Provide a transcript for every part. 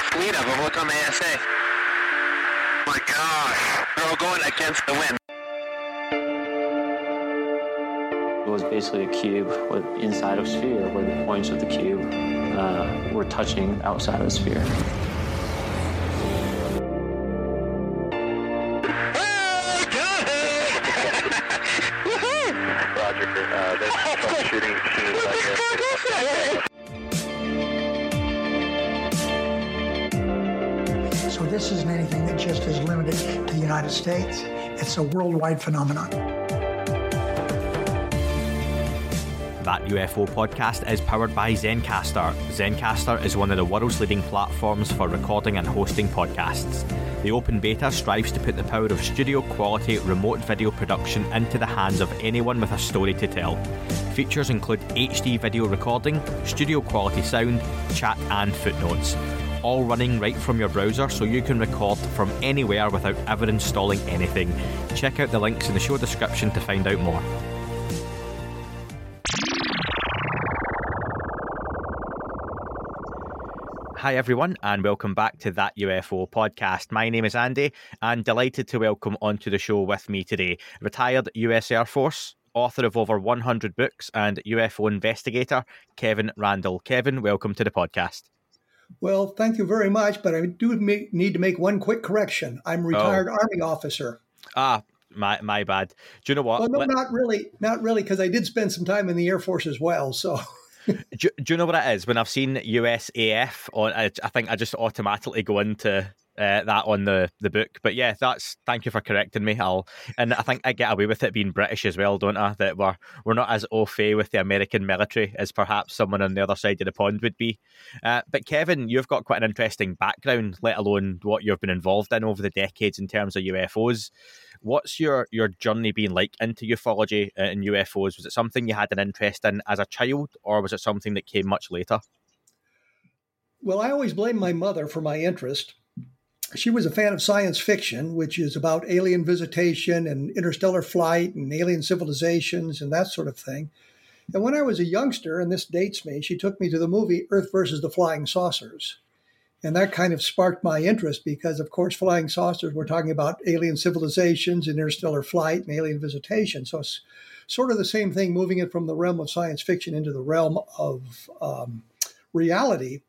fleet of them. Look on the ASA. My gosh. They're all going against the wind. It was basically a cube with inside of sphere where the points of the cube uh, were touching outside of the sphere. United States. It's a worldwide phenomenon. That UFO podcast is powered by Zencastr. Zencastr is one of the world's leading platforms for recording and hosting podcasts. The open beta strives to put the power of studio quality remote video production into the hands of anyone with a story to tell. Features include HD video recording, studio quality sound, chat, and footnotes. All running right from your browser so you can record from anywhere without ever installing anything. Check out the links in the show description to find out more. Hi, everyone, and welcome back to That UFO podcast. My name is Andy, and delighted to welcome onto the show with me today retired US Air Force, author of over 100 books, and UFO investigator, Kevin Randle. Kevin, welcome to the podcast. Well, thank you very much, but I do make, need to make one quick correction. I'm retired Oh. Army officer. Ah, my my bad. Do you know what? Well, no, Let- not really, not really, because I did spend some time in the Air Force as well. So, do, do you know what it is? When I've seen USAF, on, I, I think I just automatically go into uh, that on the, the book. But yeah, that's thank you for correcting me. I'll and I think I get away with it being British as well, don't I? That we're we're not as au fait with the American military as perhaps someone on the other side of the pond would be. Uh, but Kevin, you've got quite an interesting background, let alone what you've been involved in over the decades in terms of UFOs. What's your, your journey been like into ufology and UFOs? Was it something you had an interest in as a child, or was it something that came much later? well, I always blame my mother for my interest. She was a fan of science fiction, which is about alien visitation and interstellar flight and alien civilizations and that sort of thing. And when I was a youngster, and this dates me, she took me to the movie Earth versus the Flying Saucers. And that kind of sparked my interest because, of course, flying saucers, we're talking about alien civilizations and interstellar flight and alien visitation. So it's sort of the same thing, moving it from the realm of science fiction into the realm of um, reality.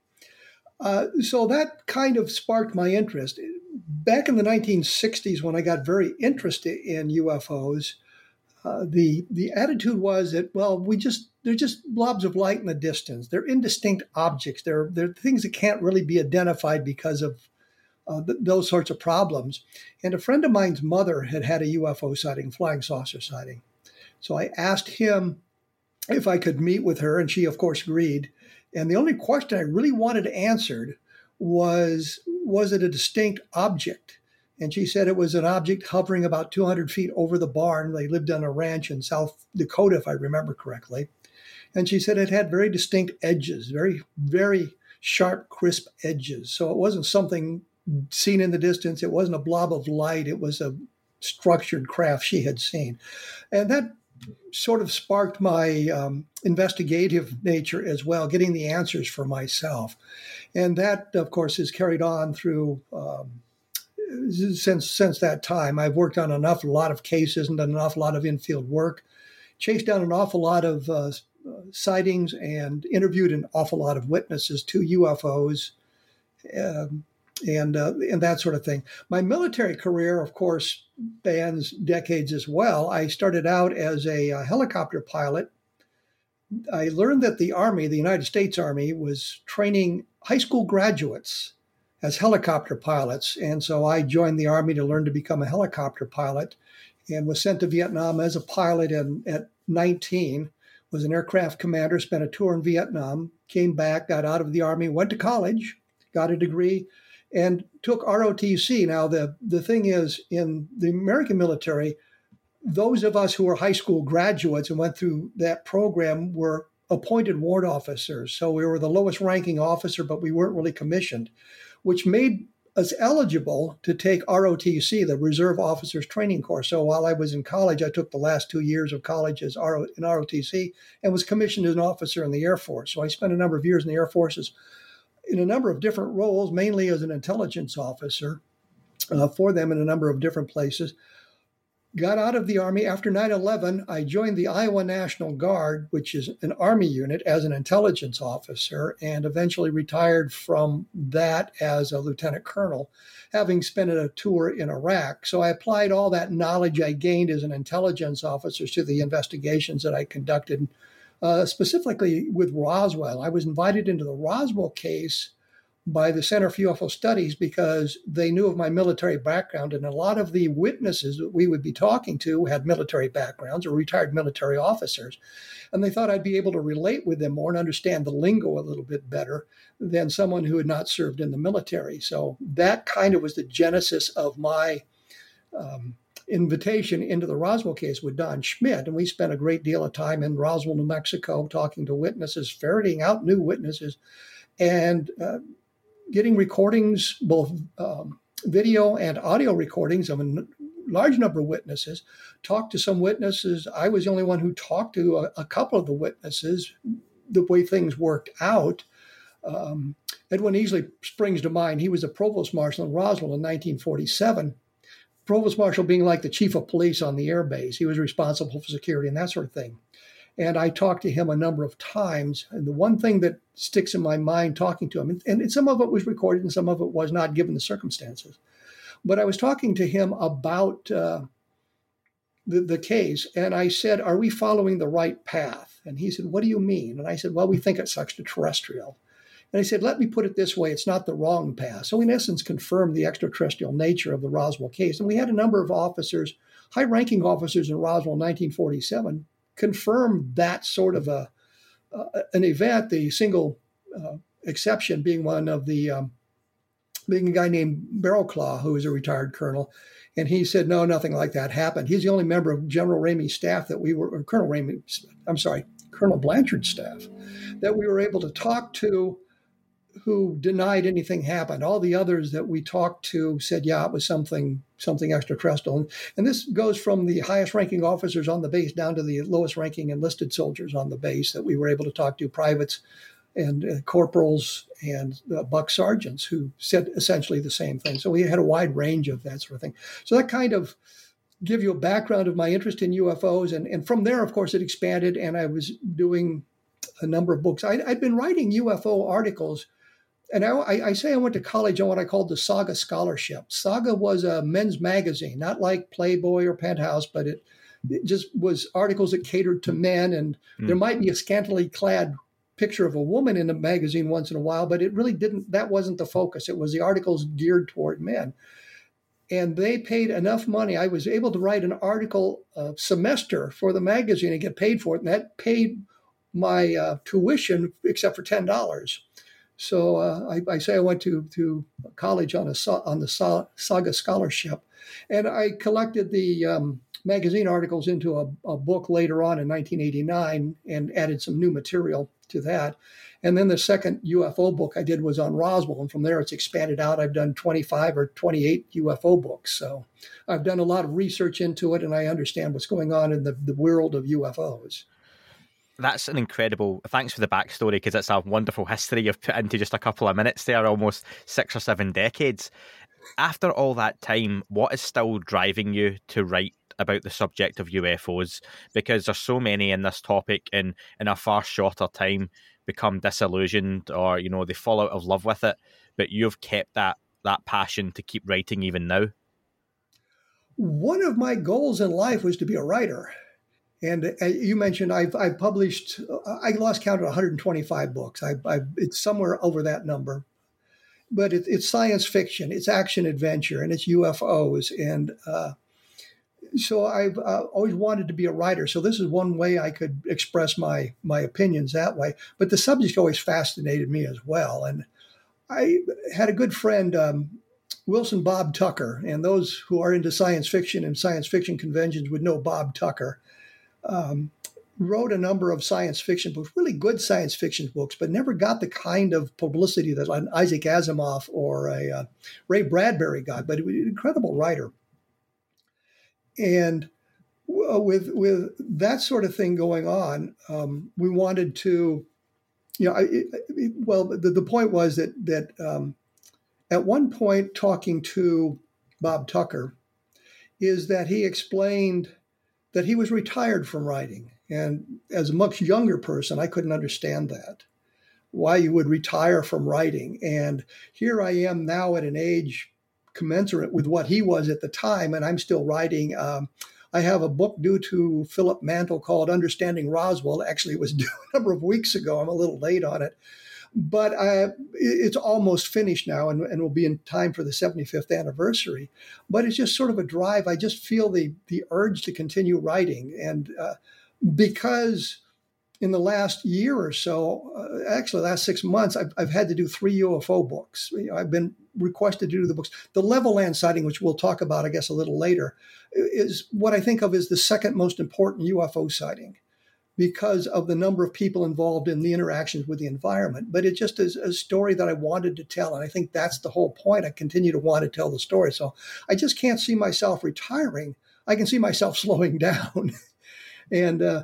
Uh, so that kind of sparked my interest. Back in the 1960s, when I got very interested in UFOs, uh, the the attitude was that well, we just they're just blobs of light in the distance. They're indistinct objects. They're they're things that can't really be identified because of uh, th- those sorts of problems. And a friend of mine's mother had had a UFO sighting, flying saucer sighting. So I asked him if I could meet with her, and she, of course, agreed. And the only question I really wanted answered was was it a distinct object? And she said it was an object hovering about 200 feet over the barn. They lived on a ranch in South Dakota, if I remember correctly. And she said it had very distinct edges, very, very sharp, crisp edges. So it wasn't something seen in the distance. It wasn't a blob of light. It was a structured craft she had seen. And that sort of sparked my um, investigative nature as well, getting the answers for myself. And that, of course, is carried on through. Um, since since that time, I've worked on an awful lot of cases and done an awful lot of infield work, chased down an awful lot of uh, sightings, and interviewed an awful lot of witnesses to UFOs, um, and uh, and that sort of thing. My military career, of course, spans decades as well. I started out as a, uh helicopter pilot. I learned that the Army, the United States Army, was training high school graduates as helicopter pilots. And so I joined the Army to learn to become a helicopter pilot and was sent to Vietnam as a pilot and at 19 was an aircraft commander, spent a tour in Vietnam, came back, got out of the Army, went to college, got a degree, and took ROTC. Now, the, the thing is, in the American military, those of us who were high school graduates and went through that program were appointed warrant officers. So we were the lowest ranking officer, but we weren't really commissioned, which made us eligible to take ROTC, the Reserve Officers Training Course. So while I was in college, I took the last two years of college as RO, in ROTC and was commissioned as an officer in the Air Force. So I spent a number of years in the Air Forces. In a number of different roles, mainly as an intelligence officer uh, for them in a number of different places. Got out of the Army after 9 11. I joined the Iowa National Guard, which is an Army unit, as an intelligence officer, and eventually retired from that as a lieutenant colonel, having spent a tour in Iraq. So I applied all that knowledge I gained as an intelligence officer to the investigations that I conducted, uh, specifically with Roswell. I was invited into the Roswell case by the Center for UFO Studies because they knew of my military background, and a lot of the witnesses that we would be talking to had military backgrounds or retired military officers. And they thought I'd be able to relate with them more and understand the lingo a little bit better than someone who had not served in the military. So that kind of was the genesis of my um, invitation into the Roswell case with Don Schmitt, And we spent a great deal of time in Roswell, New Mexico, talking to witnesses, ferreting out new witnesses. And uh, getting recordings, both um, video and audio recordings of a large number of witnesses, talked to some witnesses. I was the only one who talked to a, a couple of the witnesses, the way things worked out. Um, Edwin Easley springs to mind. He was a provost marshal in Roswell in 1947. Provost marshal being like the chief of police on the air base. He was responsible for security and that sort of thing. And I talked to him a number of times. And the one thing that sticks in my mind talking to him, and, and some of it was recorded and some of it was not given the circumstances, but I was talking to him about uh, the, the case. And I said, Are we following the right path? And he said, What do you mean? And I said, Well, we think it's extraterrestrial. And he said, Let me put it this way it's not the wrong path. So, in essence, confirmed the extraterrestrial nature of the Roswell case. And we had a number of officers, high ranking officers in Roswell in 1947, confirm that sort of a uh, an event. The single uh, exception being one of the um, being a guy named Barrowclough, who was a retired colonel, and he said no, nothing like that happened. He's the only member of General Ramey's staff that we were, Colonel Ramey, I'm sorry, Colonel Blanchard's staff, that we were able to talk to who denied anything happened. All the others that we talked to said, yeah, it was something something extraterrestrial. And this goes from the highest ranking officers on the base down to the lowest ranking enlisted soldiers on the base that we were able to talk to, privates and uh, corporals and uh, buck sergeants who said essentially the same thing. So we had a wide range of that sort of thing. So that kind of give you a background of my interest in UFOs. And, and from there, of course, it expanded and I was doing a number of books. I, I'd been writing UFO articles – and I, I, say I went to college on what I called the Saga Scholarship. Saga was a men's magazine, not like Playboy or Penthouse, but it, it just was articles that catered to men. And mm. there might be a scantily clad picture of a woman in a magazine once in a while, but it really didn't, that wasn't the focus. It was the articles geared toward men. And they paid enough money. I was able to write an article a semester for the magazine and get paid for it. And that paid my uh, tuition, except for $10. So uh, I, I, say I went to, to college on, a, on the Saga Scholarship. And I collected the um, magazine articles into a, a, book later on in 1989 and added some new material to that. And then the second UFO book I did was on Roswell. And from there, it's expanded out. I've done 25 or 28 UFO books. So I've done a lot of research into it and I understand what's going on in the, the world of UFOs that's an incredible. Thanks for the backstory because it's a wonderful history you've put into just a couple of minutes there, almost six or seven decades. After all that time, what is still driving you to write about the subject of UFOs? Because there's so many in this topic, and in a far shorter time, become disillusioned or you know they fall out of love with it. But you've kept that that passion to keep writing even now. One of my goals in life was to be a writer and uh, you mentioned I've, I've published, I lost count at 125 books. I, I, it's somewhere over that number. But it, it's science fiction, it's action adventure, and it's UFOs. And uh, so I've uh, always wanted to be a writer. So this is one way I could express my, my opinions that way. But the subject always fascinated me as well. And I had a good friend, um, Wilson Bob Tucker, and those who are into science fiction and science fiction conventions would know Bob Tucker um, wrote a number of science fiction books, really good science fiction books, but never got the kind of publicity that an Isaac Asimov or a uh, Ray Bradbury got. But he was an incredible writer, and with with that sort of thing going on, um, we wanted to you know, I, it, well, the, the point was that that um, at one point talking to Bob Tucker is that he explained that he was retired from writing, and as a much younger person, I couldn't understand that why you would retire from writing. And here I am now at an age commensurate with what he was at the time, and I'm still writing. Um, I have a book due to Philip Mantle called Understanding Roswell. Actually, it was due a number of weeks ago. I'm a little late on it. But I, it's almost finished now and, and will be in time for the 75th anniversary. But it's just sort of a drive. I just feel the, the urge to continue writing. And uh, because in the last year or so, uh, actually, last six months, I've, I've had to do three UFO books. You know, I've been requested to do the books. The Levelland sighting, which we'll talk about, I guess, a little later, is what I think of as the second most important UFO sighting because of the number of people involved in the interactions with the environment. But it just is a story that I wanted to tell. And I think that's the whole point. I continue to want to tell the story. So I just can't see myself retiring. I can see myself slowing down. and, uh,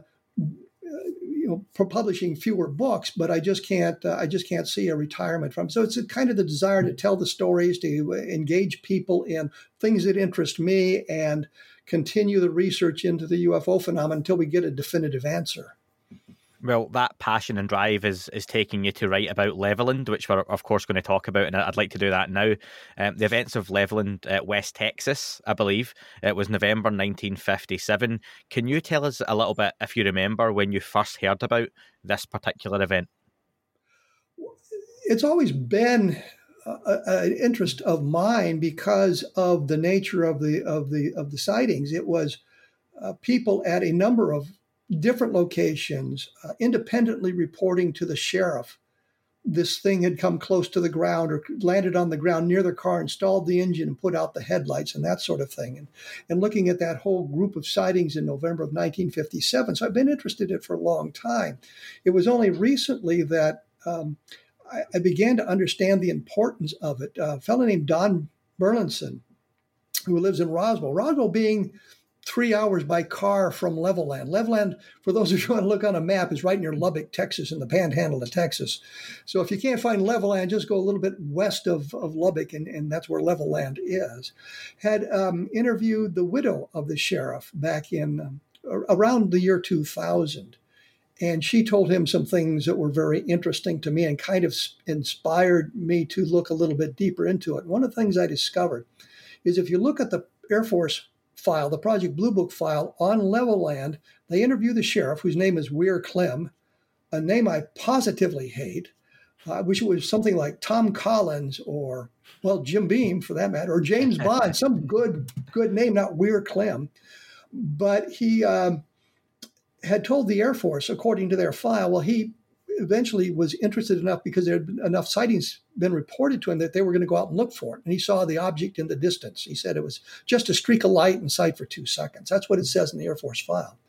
you know, publishing fewer books, but I just can't. Uh, I just can't see a retirement from. So it's kind of the desire to tell the stories, to engage people in things that interest me, and continue the research into the UFO phenomenon until we get a definitive answer. Well, that passion and drive is is taking you to write about Levelland, which we're of course going to talk about, and I'd like to do that now. Um, the events of Levelland, uh, West Texas, I believe it was November 1957. Can you tell us a little bit, if you remember, when you first heard about this particular event? It's always been an interest of mine because of the nature of the of the of the sightings. It was uh, people at a number of different locations, uh, independently reporting to the sheriff. This thing had come close to the ground or landed on the ground near their car, installed the engine, and put out the headlights and that sort of thing. And, and looking at that whole group of sightings in November of 1957. So I've been interested in it for a long time. It was only recently that um, I, I, began to understand the importance of it. Uh, a fellow named Don Burleson, who lives in Roswell, Roswell being three hours by car from Levelland. Levelland, for those of you who want to look on a map, is right near Lubbock, Texas, in the panhandle of Texas. So if you can't find Levelland, just go a little bit west of, of Lubbock, and, and that's where Levelland is. Had um, interviewed the widow of the sheriff back in um, around the year 2000. And she told him some things that were very interesting to me and kind of inspired me to look a little bit deeper into it. One of the things I discovered is if you look at the Air Force file, the Project Blue Book file on Levelland, they interview the sheriff, whose name is Weir Clem, a name I positively hate. I wish it was something like Tom Collins or, well, Jim Beam for that matter, or James Bond, some good good name, not Weir Clem. But he um, had told the Air Force, according to their file, well, he eventually was interested enough because there had been enough sightings been reported to him that they were going to go out and look for it. And he saw the object in the distance. He said it was just a streak of light in sight for two seconds. That's what it says in the Air Force file.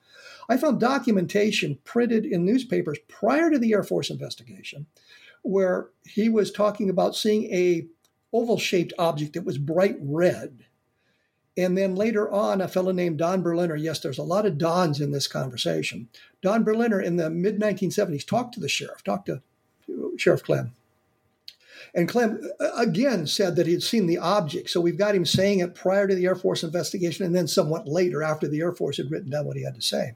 I found documentation printed in newspapers prior to the Air Force investigation where he was talking about seeing a oval shaped object that was bright red and then later on, a fellow named Don Berliner, yes, there's a lot of Dons in this conversation. Don Berliner in the mid 1970s talked to the sheriff, talked to Sheriff Clem. And Clem uh, again said that he had seen the object. So we've got him saying it prior to the Air Force investigation and then somewhat later after the Air Force had written down what he had to say.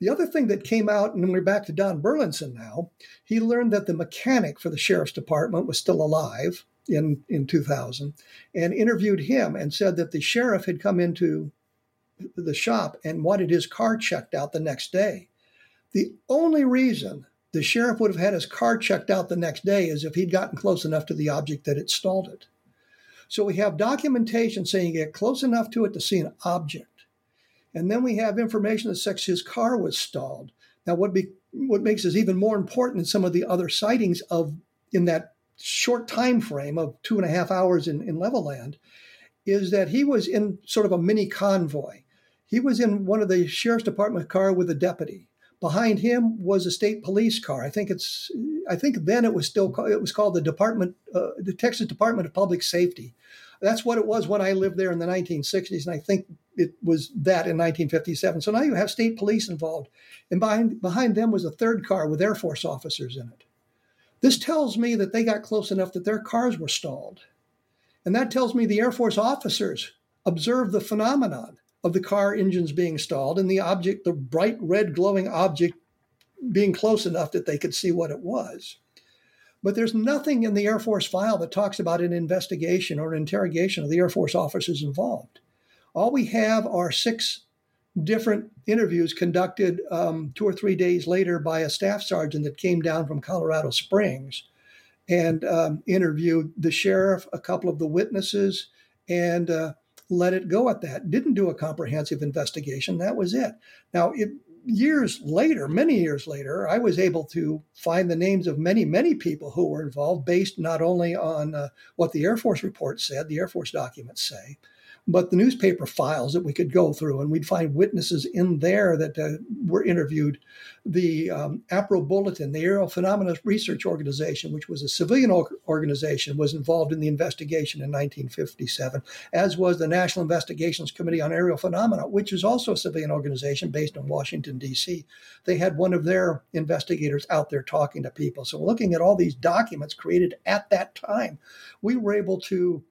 The other thing that came out, and we're back to Don Burleson now, he learned that the mechanic for the sheriff's department was still alive in, in 2000 and interviewed him and said that the sheriff had come into the shop and wanted his car checked out the next day. The only reason the sheriff would have had his car checked out the next day is if he'd gotten close enough to the object that it stalled it. So we have documentation saying you get close enough to it to see an object. And then we have information that says his car was stalled. Now, what, be, what makes this even more important than some of the other sightings of in that short time frame of two and a half hours in, in Levelland is that he was in sort of a mini convoy. He was in one of the sheriff's department car with a deputy. Behind him was a state police car. I think it's. I think then it was still. It was called the Department, uh, the Texas Department of Public Safety. That's what it was when I lived there in the 1960s, and I think it was that in 1957. So now you have state police involved, and behind behind them was a third car with Air Force officers in it. This tells me that they got close enough that their cars were stalled. And that tells me the Air Force officers observed the phenomenon of the car engines being stalled and the object, the bright red glowing object, being close enough that they could see what it was. But there's nothing in the Air Force file that talks about an investigation or an interrogation of the Air Force officers involved. All we have are six different interviews conducted um, two or three days later by a staff sergeant that came down from Colorado Springs and um, interviewed the sheriff, a couple of the witnesses, and uh, let it go at that. Didn't do a comprehensive investigation. That was it. Now, it, years later, many years later, I was able to find the names of many, many people who were involved based not only on uh, what the Air Force report said, the Air Force documents say, but the newspaper files that we could go through, and we'd find witnesses in there that uh, were interviewed. The um, APRO Bulletin, the Aerial Phenomena Research Organization, which was a civilian organization, was involved in the investigation in 1957, as was the National Investigations Committee on Aerial Phenomena, which is also a civilian organization based in Washington, D.C. They had one of their investigators out there talking to people. So, looking at all these documents created at that time, we were able to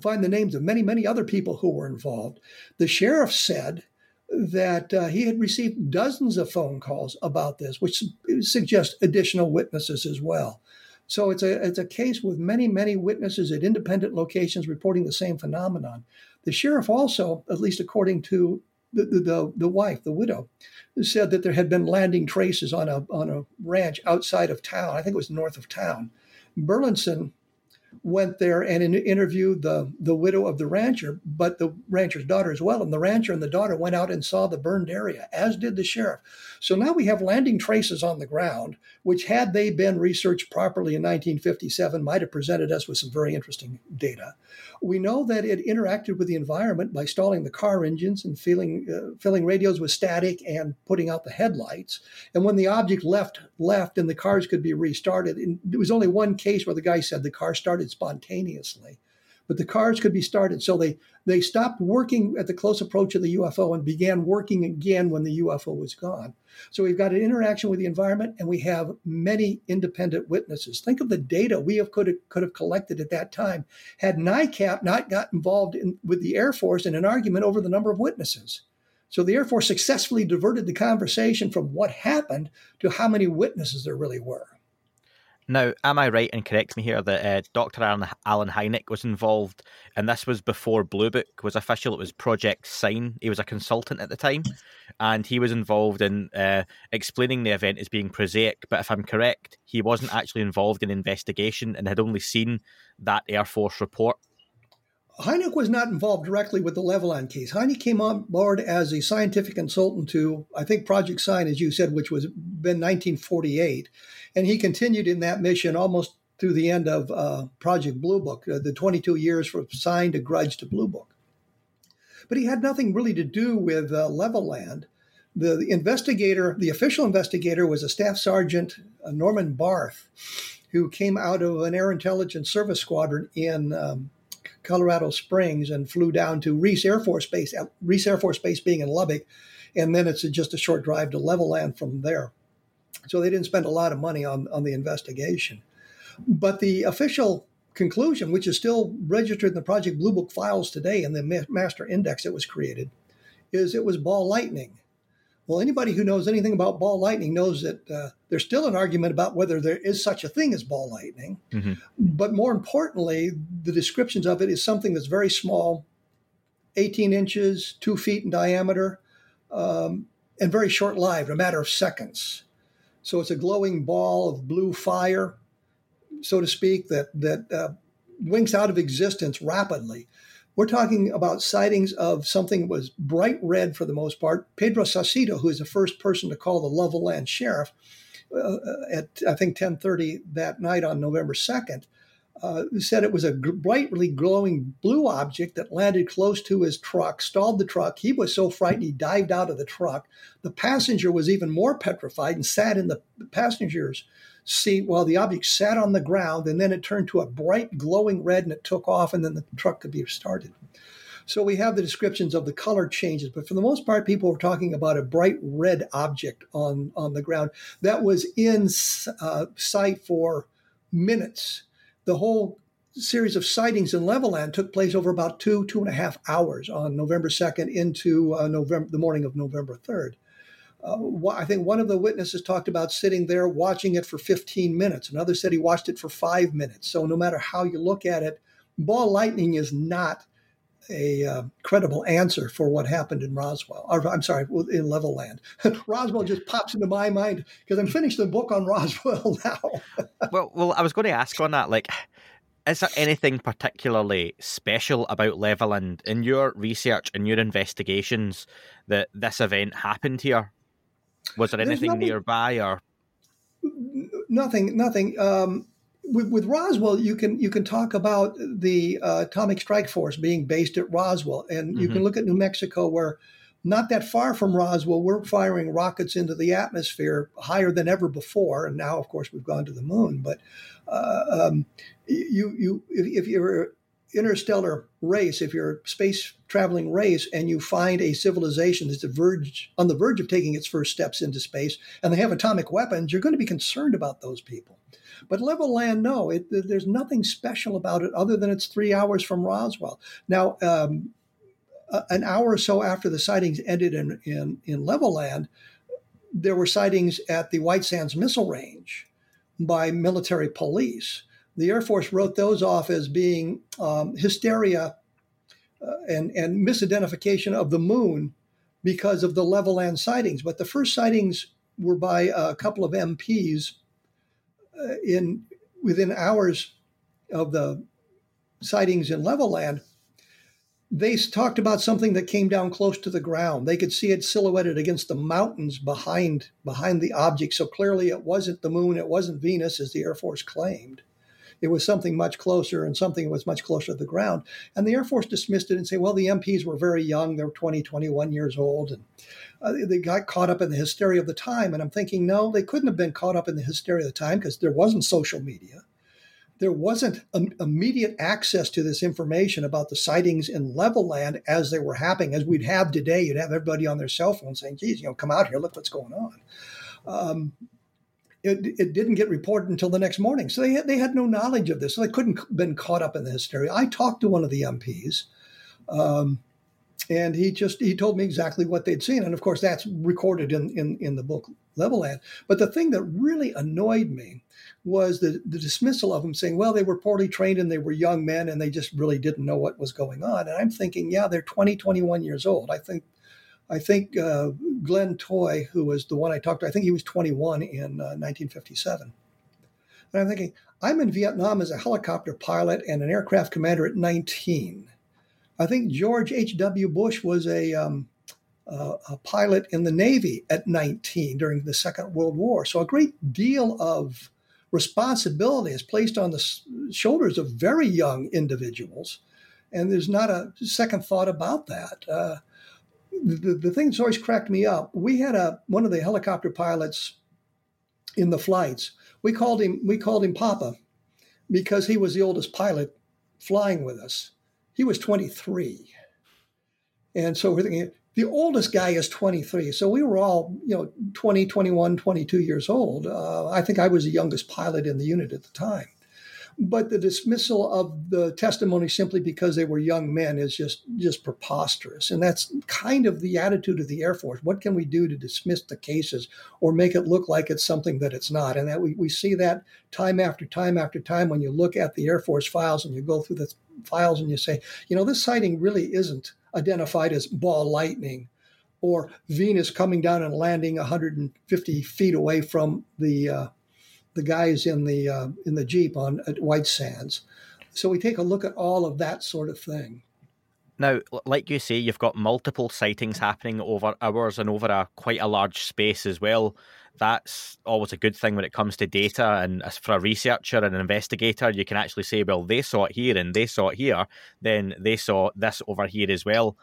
find the names of many, many other people who were involved. The sheriff said that uh, he had received dozens of phone calls about this, which suggests additional witnesses as well. So it's a it's a case with many many witnesses at independent locations reporting the same phenomenon. The sheriff also, at least according to the, the, the wife, the widow, said that there had been landing traces on a on a ranch outside of town. I think it was north of town. Burleson went there and interviewed the, the widow of the rancher, but the rancher's daughter as well. And the rancher and the daughter went out and saw the burned area, as did the sheriff. So now we have landing traces on the ground, which, had they been researched properly in 1957, might have presented us with some very interesting data. We know that it interacted with the environment by stalling the car engines and filling, uh, filling radios with static and putting out the headlights. And when the object left, left and the cars could be restarted, and there was only one case where the guy said the car started spontaneously but the cars could be started. So they they stopped working at the close approach of the UFO and began working again when the UFO was gone. So we've got an interaction with the environment, and we have many independent witnesses. Think of the data we have could have, could have collected at that time had NICAP not got involved in, with the Air Force in an argument over the number of witnesses. So the Air Force successfully diverted the conversation from what happened to how many witnesses there really were. Now, am I right and correct me here that uh, Dr. Allen, Allen Hynek was involved, and this was before Blue Book was official? It was Project Sign. He was a consultant at the time, and he was involved in uh, explaining the event as being prosaic. But if I'm correct, he wasn't actually involved in investigation and had only seen that Air Force report Hynek was not involved directly with the Levelland case. Hynek came on board as a scientific consultant to, I think, Project Sign, as you said, which was been 1948, and he continued in that mission almost through the end of uh, Project Blue Book, uh, the 22 years from Sign to Grudge to Blue Book. But he had nothing really to do with uh, Levelland. The, the, investigator, the official investigator, was a staff sergeant, uh, Norman Barth, who came out of an air intelligence service squadron in um, Colorado Springs and flew down to Reese Air Force Base, Reese Air Force Base being in Lubbock, and then it's just a short drive to Levelland from there. So they didn't spend a lot of money on, on the investigation. But the official conclusion, which is still registered in the Project Blue Book files today in the master index that was created, is it was ball lightning. Well, anybody who knows anything about ball lightning knows that uh, there's still an argument about whether there is such a thing as ball lightning. Mm-hmm. But more importantly, the descriptions of it is something that's very small 18 inches, two feet in diameter, um, and very short lived, a matter of seconds. So it's a glowing ball of blue fire, so to speak, that, that uh, winks out of existence rapidly. We're talking about sightings of something that was bright red for the most part. Pedro Saucedo, who is the first person to call the Levelland sheriff uh, at I think 10:30 that night on November 2nd, uh, said it was a brightly glowing blue object that landed close to his truck, stalled the truck. He was so frightened he dived out of the truck. The passenger was even more petrified and sat in the passenger's seat while the object sat on the ground, and then it turned to a bright glowing red and it took off, and then the truck could be started. So we have the descriptions of the color changes, but for the most part, people were talking about a bright red object on, on the ground that was in uh, sight for minutes. The whole series of sightings in Levelland took place over about two, two and a half hours on November 2nd into uh, November, the morning of November 3rd. Uh, I think one of the witnesses talked about sitting there watching it for 15 minutes. Another said he watched it for five minutes. So no matter how you look at it, ball lightning is not a uh, credible answer for what happened in Roswell. Or, I'm sorry, in Levelland. Roswell just pops into my mind because I'm finished the book on Roswell now. well, well, I was going to ask on that, like, is there anything particularly special about Levelland in your research and your investigations that this event happened here? Was there anything nothing, nearby or nothing? Nothing. Um, with, with, Roswell, you can you can talk about the uh, atomic strike force being based at Roswell, and you mm-hmm. can look at New Mexico, where not that far from Roswell, we're firing rockets into the atmosphere higher than ever before, and now, of course, we've gone to the moon. But uh, um, you you if, if you're interstellar race, if you're a space traveling race and you find a civilization that's verge, on the verge of taking its first steps into space and they have atomic weapons, you're going to be concerned about those people. But Levelland, no, it, there's nothing special about it other than it's three hours from Roswell. Now, um, an hour or so after the sightings ended in, in, in Levelland, there were sightings at the White Sands Missile Range by military police the Air Force wrote those off as being um, hysteria uh, and, and misidentification of the moon because of the Levelland sightings. But the first sightings were by a couple of MPs uh, in within hours of the sightings in Levelland. They talked about something that came down close to the ground. They could see it silhouetted against the mountains behind behind the object. So clearly, it wasn't the moon. It wasn't Venus, as the Air Force claimed. It was something much closer and something that was much closer to the ground. And the Air Force dismissed it and say, well, the MPs were very young. They were 20, 21 years old. And uh, they got caught up in the hysteria of the time. And I'm thinking, no, they couldn't have been caught up in the hysteria of the time because there wasn't social media. There wasn't immediate access to this information about the sightings in Levelland as they were happening, as we'd have today. You'd have everybody on their cell phone saying, geez, you know, come out here, look what's going on. Um, it, it didn't get reported until the next morning. So they had, they had no knowledge of this. So they couldn't been caught up in the hysteria. I talked to one of the MPs, um, and he just he told me exactly what they'd seen. And of course, that's recorded in, in, in the book Levelland. But the thing that really annoyed me was the, the dismissal of them saying, well, they were poorly trained and they were young men and they just really didn't know what was going on. And I'm thinking, yeah, they're 20, 21 years old. I think I think uh, Glenn Toy, who was the one I talked to, I think he was 21 in uh, 1957. And I'm thinking, I'm in Vietnam as a helicopter pilot and an aircraft commander at 19. I think George H.W. Bush was a, um, uh, a pilot in the Navy at 19 during the Second World War. So a great deal of responsibility is placed on the shoulders of very young individuals. And there's not a second thought about that. Uh, the, the thing that's always cracked me up, we had a one of the helicopter pilots in the flights. We called him we called him Papa because he was the oldest pilot flying with us. He was 23. And so we're thinking the oldest guy is 23. So we were all, you know, 20, 21, 22 years old. Uh, I think I was the youngest pilot in the unit at the time. But the dismissal of the testimony simply because they were young men is just just preposterous, and that's kind of the attitude of the Air Force. What can we do to dismiss the cases or make it look like it's something that it's not? And that we, we see that time after time after time when you look at the Air Force files and you go through the files and you say, you know, this sighting really isn't identified as ball lightning or Venus coming down and landing 150 feet away from the uh, the guys in the uh, in the jeep on at White Sands. So we take a look at all of that sort of thing. Now, like you say, you've got multiple sightings happening over hours and over a quite a large space as well. That's always a good thing when it comes to data. And for a researcher and an investigator, you can actually say, well, they saw it here and they saw it here, then they saw this over here as well.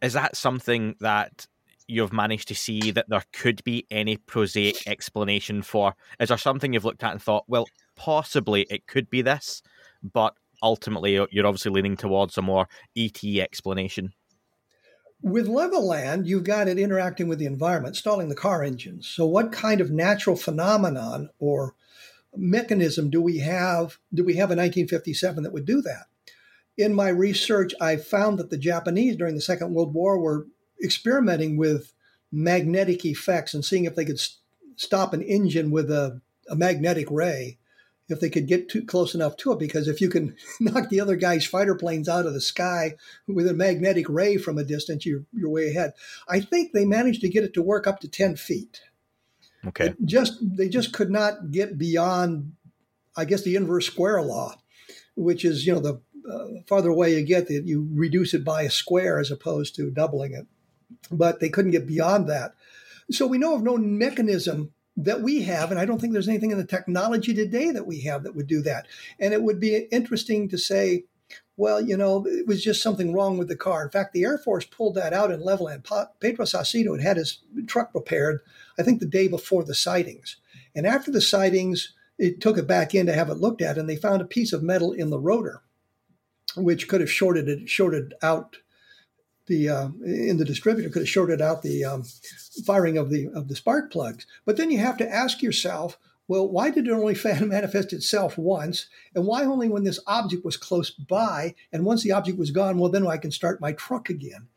Is that something that you've managed to see that there could be any prosaic explanation for? Is there something you've looked at and thought, well, possibly it could be this, but ultimately you're obviously leaning towards a more ET explanation. With Levelland, you've got it interacting with the environment, stalling the car engines. So, what kind of natural phenomenon or mechanism do we have? Do we have in 1957 that would do that? In my research, I found that the Japanese during the Second World War were experimenting with magnetic effects and seeing if they could st- stop an engine with a, a magnetic ray if they could get too close enough to it. Because if you can knock the other guy's fighter planes out of the sky with a magnetic ray from a distance, you're, you're way ahead. I think they managed to get it to work up to 10 feet. Okay. It just they just could not get beyond, I guess, the inverse square law, which is you know the uh, farther away you get, that you reduce it by a square as opposed to doubling it. But they couldn't get beyond that. So we know of no mechanism that we have, and I don't think there's anything in the technology today that we have that would do that. And it would be interesting to say, well, you know, it was just something wrong with the car. In fact, the Air Force pulled that out in Levelland. Pedro Saucedo had had his truck repaired, I think, the day before the sightings. And after the sightings, it took it back in to have it looked at, and they found a piece of metal in the rotor, which could have shorted it, shorted out the uh, in the distributor could have shorted out the um, firing of the of the spark plugs. But then you have to ask yourself, well, why did it only manifest itself once, and why only when this object was close by? And once the object was gone, well, then I can start my truck again.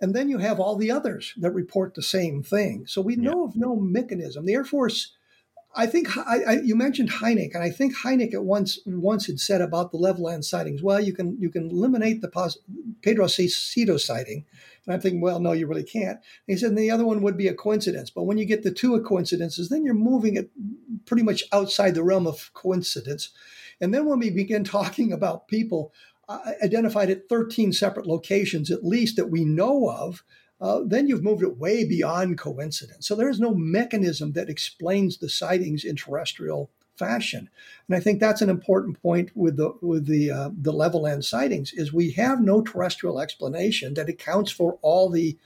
And then you have all the others that report the same thing. So we know of no mechanism. The Air Force I think I, I, you mentioned Hynek, and I think Hynek at once once had said about the Levelland sightings. Well, you can you can eliminate the pos- Pedro Saucedo sighting, and I'm thinking, well, no, you really can't. And he said, and the other one would be a coincidence. But when you get the two coincidences, then you're moving it pretty much outside the realm of coincidence. And then when we begin talking about people uh, identified at 13 separate locations, at least that we know of, uh, then you've moved it way beyond coincidence. So there is no mechanism that explains the sightings in terrestrial fashion. And I think that's an important point with the with the uh, the Levelland sightings is we have no terrestrial explanation that accounts for all the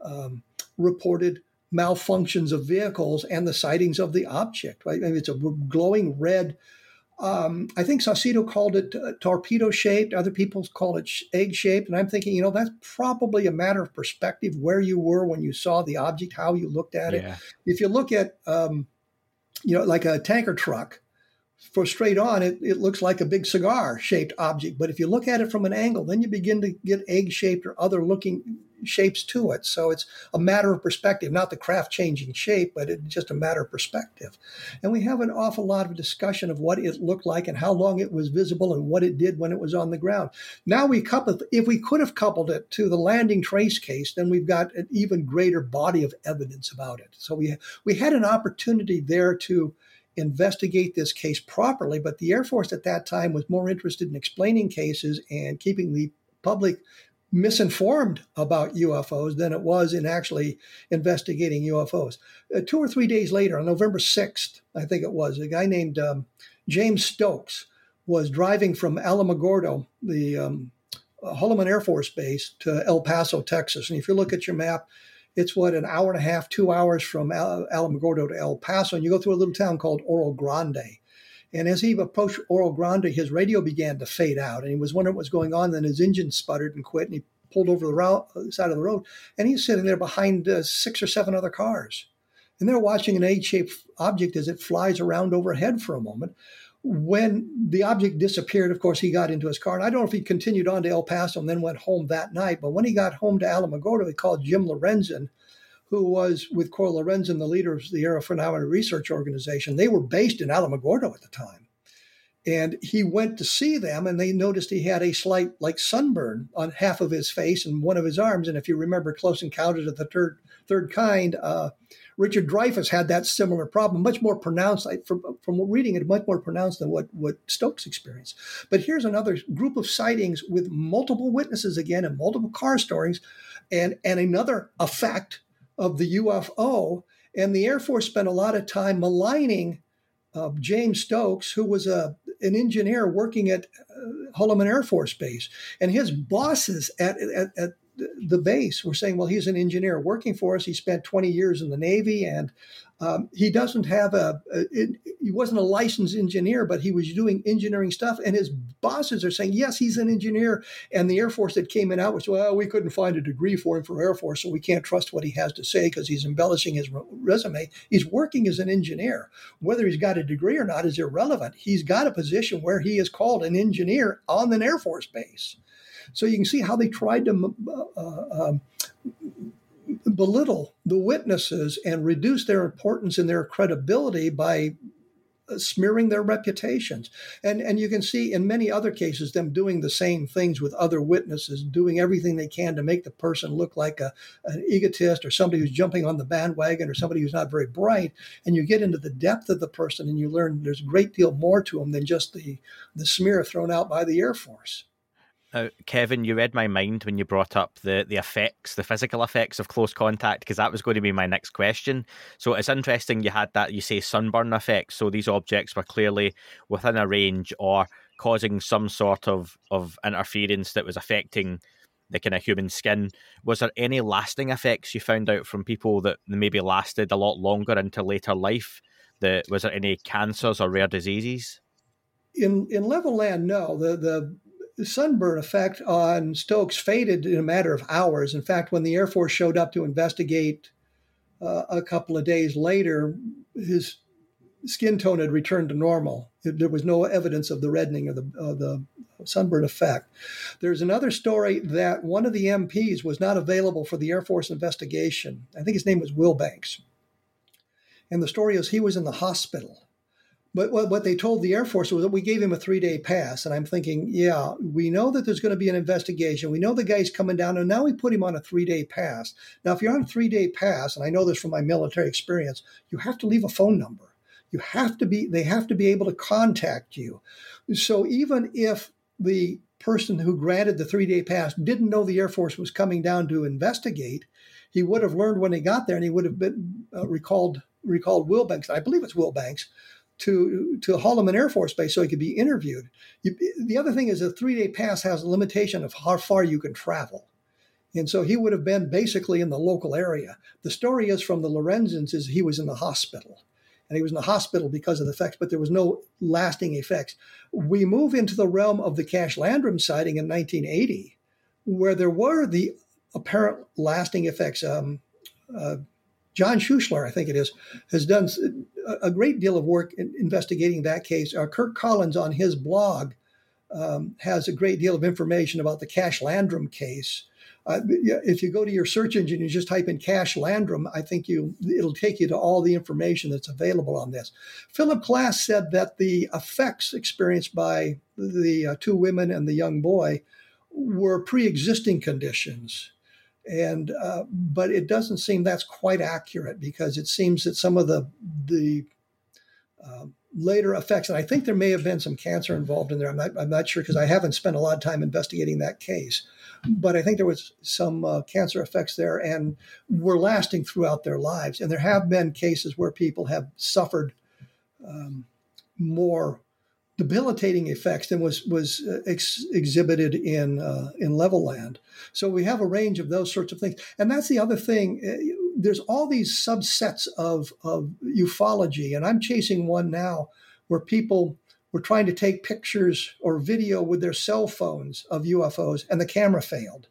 um, reported malfunctions of vehicles and the sightings of the object. Right? I mean, it's a glowing red um, I think Saucedo called it uh, torpedo shaped. Other people called it sh- egg shaped. And I'm thinking, you know, that's probably a matter of perspective where you were when you saw the object, how you looked at it. If you look at, um, you know, like a tanker truck, for straight on, it, it looks like a big cigar shaped object. But if you look at it from an angle, then you begin to get egg shaped or other looking shapes to it. So it's a matter of perspective, not the craft changing shape, but it's just a matter of perspective. And we have an awful lot of discussion of what it looked like and how long it was visible and what it did when it was on the ground. Now we couple, if we could have coupled it to the landing trace case, then we've got an even greater body of evidence about it. So we we had an opportunity there to investigate this case properly, but the Air Force at that time was more interested in explaining cases and keeping the public misinformed about UFOs than it was in actually investigating UFOs. Uh, two or three days later, on November 6th, I think it was, a guy named um, James Stokes was driving from Alamogordo, the um, Holloman Air Force Base, to El Paso, Texas. And if you look at your map, it's what an hour and a half, two hours from Al- Alamogordo to El Paso, and you go through a little town called Orogrande. And as he approached Orogrande, his radio began to fade out, and he was wondering what was going on. Then his engine sputtered and quit, and he pulled over the route, side of the road, and he's sitting there behind uh, six or seven other cars, and they're watching an egg-shaped object as it flies around overhead for a moment. When the object disappeared, of course, he got into his car, and I don't know if he continued on to El Paso and then went home that night. But when he got home to Alamogordo, he called Jim Lorenzen, who was with Coral Lorenzen, the leader of the Aerophenomena Research Organization. They were based in Alamogordo at the time. And he went to see them, and they noticed he had a slight, like sunburn on half of his face and one of his arms. And if you remember Close Encounters of the Third Third Kind, uh, Richard Dreyfuss had that similar problem, much more pronounced. From, from reading it, much more pronounced than what, what Stokes experienced. But here's another group of sightings with multiple witnesses again and multiple car stories, and, and another effect of the UFO. And the Air Force spent a lot of time maligning uh, James Stokes, who was a an engineer working at uh, Holloman Air Force Base, and his bosses at, at, at the base were saying, "Well, he's an engineer working for us. He spent 20 years in the Navy, and um, he doesn't have a, a it, he wasn't a licensed engineer, but he was doing engineering stuff. And his bosses are saying, yes, he's an engineer. And the Air Force that came in out was, well, we couldn't find a degree for him for Air Force, so we can't trust what he has to say because he's embellishing his resume. He's working as an engineer. Whether he's got a degree or not is irrelevant. He's got a position where he is called an engineer on an Air Force base. So you can see how they tried to uh, uh, um, belittle the witnesses and reduce their importance and their credibility by uh, smearing their reputations. And, and you can see in many other cases them doing the same things with other witnesses, doing everything they can to make the person look like a, an egotist or somebody who's jumping on the bandwagon or somebody who's not very bright. And you get into the depth of the person and you learn there's a great deal more to them than just the, the smear thrown out by the Air Force. Uh, Kevin, you read my mind when you brought up the the effects, the physical effects of close contact, because that was going to be my next question. So it's interesting you had that you say sunburn effects. So these objects were clearly within a range or causing some sort of of interference that was affecting the kind of human skin. Was there any lasting effects you found out from people that maybe lasted a lot longer into later life? The, was there any cancers or rare diseases? In in Levelland, no. The the sunburn effect on Stokes faded in a matter of hours. In fact, when the Air Force showed up to investigate uh, a couple of days later, his skin tone had returned to normal. There was no evidence of the reddening of the, of the sunburn effect. There's another story that one of the MPs was not available for the Air Force investigation. I think his name was Will Banks. And the story is he was in the hospital but what they told the Air Force was that we gave him a three day pass. And I'm thinking, yeah, we know that there's going to be an investigation. We know the guy's coming down, and now we put him on a three day pass. Now, if you're on a three day pass, and I know this from my military experience, you have to leave a phone number. You have to be, they have to be able to contact you. So even if the person who granted the three day pass didn't know the Air Force was coming down to investigate, he would have learned when he got there and he would have been uh, recalled recalled Will Banks. I believe it's Will Banks to to Holloman Air Force Base so he could be interviewed. You, the other thing is a three day pass has a limitation of how far you can travel. And so he would have been basically in the local area. The story is from the Lorenzens is he was in the hospital. And he was in the hospital because of the effects, but there was no lasting effects. We move into the realm of the Cash Landrum sighting in 1980, where there were the apparent lasting effects. Um, uh, John Schuessler, I think it is, has done a great deal of work in investigating that case. Uh, Curt Collins on his blog um, has a great deal of information about the Cash Landrum case. Uh, if you go to your search engine and just type in Cash Landrum, I think you it'll take you to all the information that's available on this. Philip Klass said that the effects experienced by the uh, two women and the young boy were pre-existing conditions and uh, but it doesn't seem that's quite accurate because it seems that some of the the uh, later effects, and I think there may have been some cancer involved in there. I'm not, I'm not sure because I haven't spent a lot of time investigating that case, but I think there was some uh, cancer effects there and were lasting throughout their lives. And there have been cases where people have suffered um, more debilitating effects than was was uh, ex- exhibited in uh, in Levelland. So we have a range of those sorts of things, and that's the other thing. Uh, there's all these subsets of of ufology, and I'm chasing one now where people were trying to take pictures or video with their cell phones of UFOs, and the camera failed.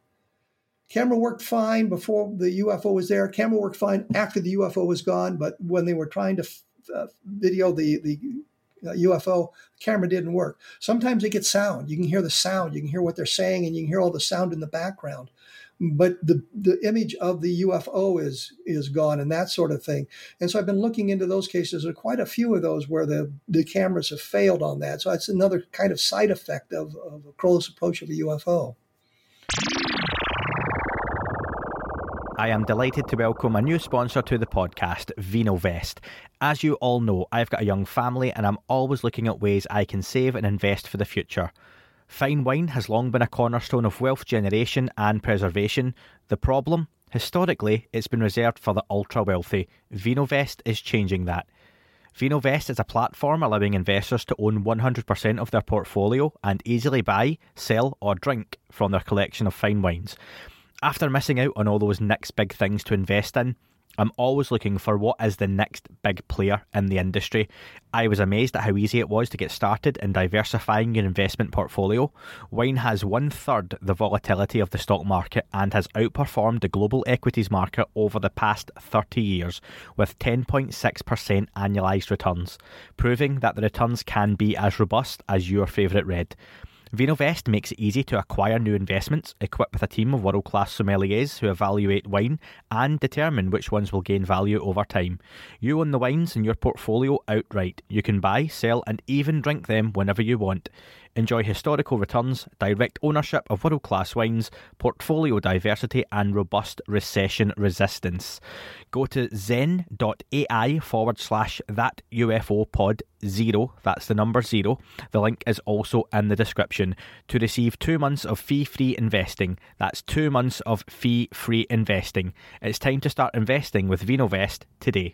Camera worked fine before the UFO was there. Camera worked fine after the UFO was gone, but when they were trying to uh, video the the UFO, camera didn't work. Sometimes they get sound. You can hear the sound. You can hear what they're saying, and you can hear all the sound in the background. But the the image of the UFO is is gone, and that sort of thing. And so I've been looking into those cases. There are quite a few of those where the the cameras have failed on that. So it's another kind of side effect of, of a close approach of a UFO. I am delighted to welcome a new sponsor to the podcast, VinoVest. As you all know, I've got a young family and I'm always looking at ways I can save and invest for the future. Fine wine has long been a cornerstone of wealth generation and preservation. The problem? Historically, it's been reserved for the ultra wealthy. VinoVest is changing that. VinoVest is a platform allowing investors to own 100% of their portfolio and easily buy, sell, or drink from their collection of fine wines. After missing out on all those next big things to invest in, I'm always looking for what is the next big player in the industry. I was amazed at how easy it was to get started in diversifying your investment portfolio. Wine has one third the volatility of the stock market and has outperformed the global equities market over the past 30 years with 10.6% annualized returns, proving that the returns can be as robust as your favourite red. VinoVest makes it easy to acquire new investments, equipped with a team of world class sommeliers who evaluate wine and determine which ones will gain value over time. You own the wines in your portfolio outright. You can buy, sell, and even drink them whenever you want. Enjoy historical returns, direct ownership of world class wines, portfolio diversity, and robust recession resistance. Go to zen.ai forward slash that UFO pod zero. That's the number zero. The link is also in the description to receive two months of fee free investing. That's two months of fee free investing. It's time to start investing with VinoVest today.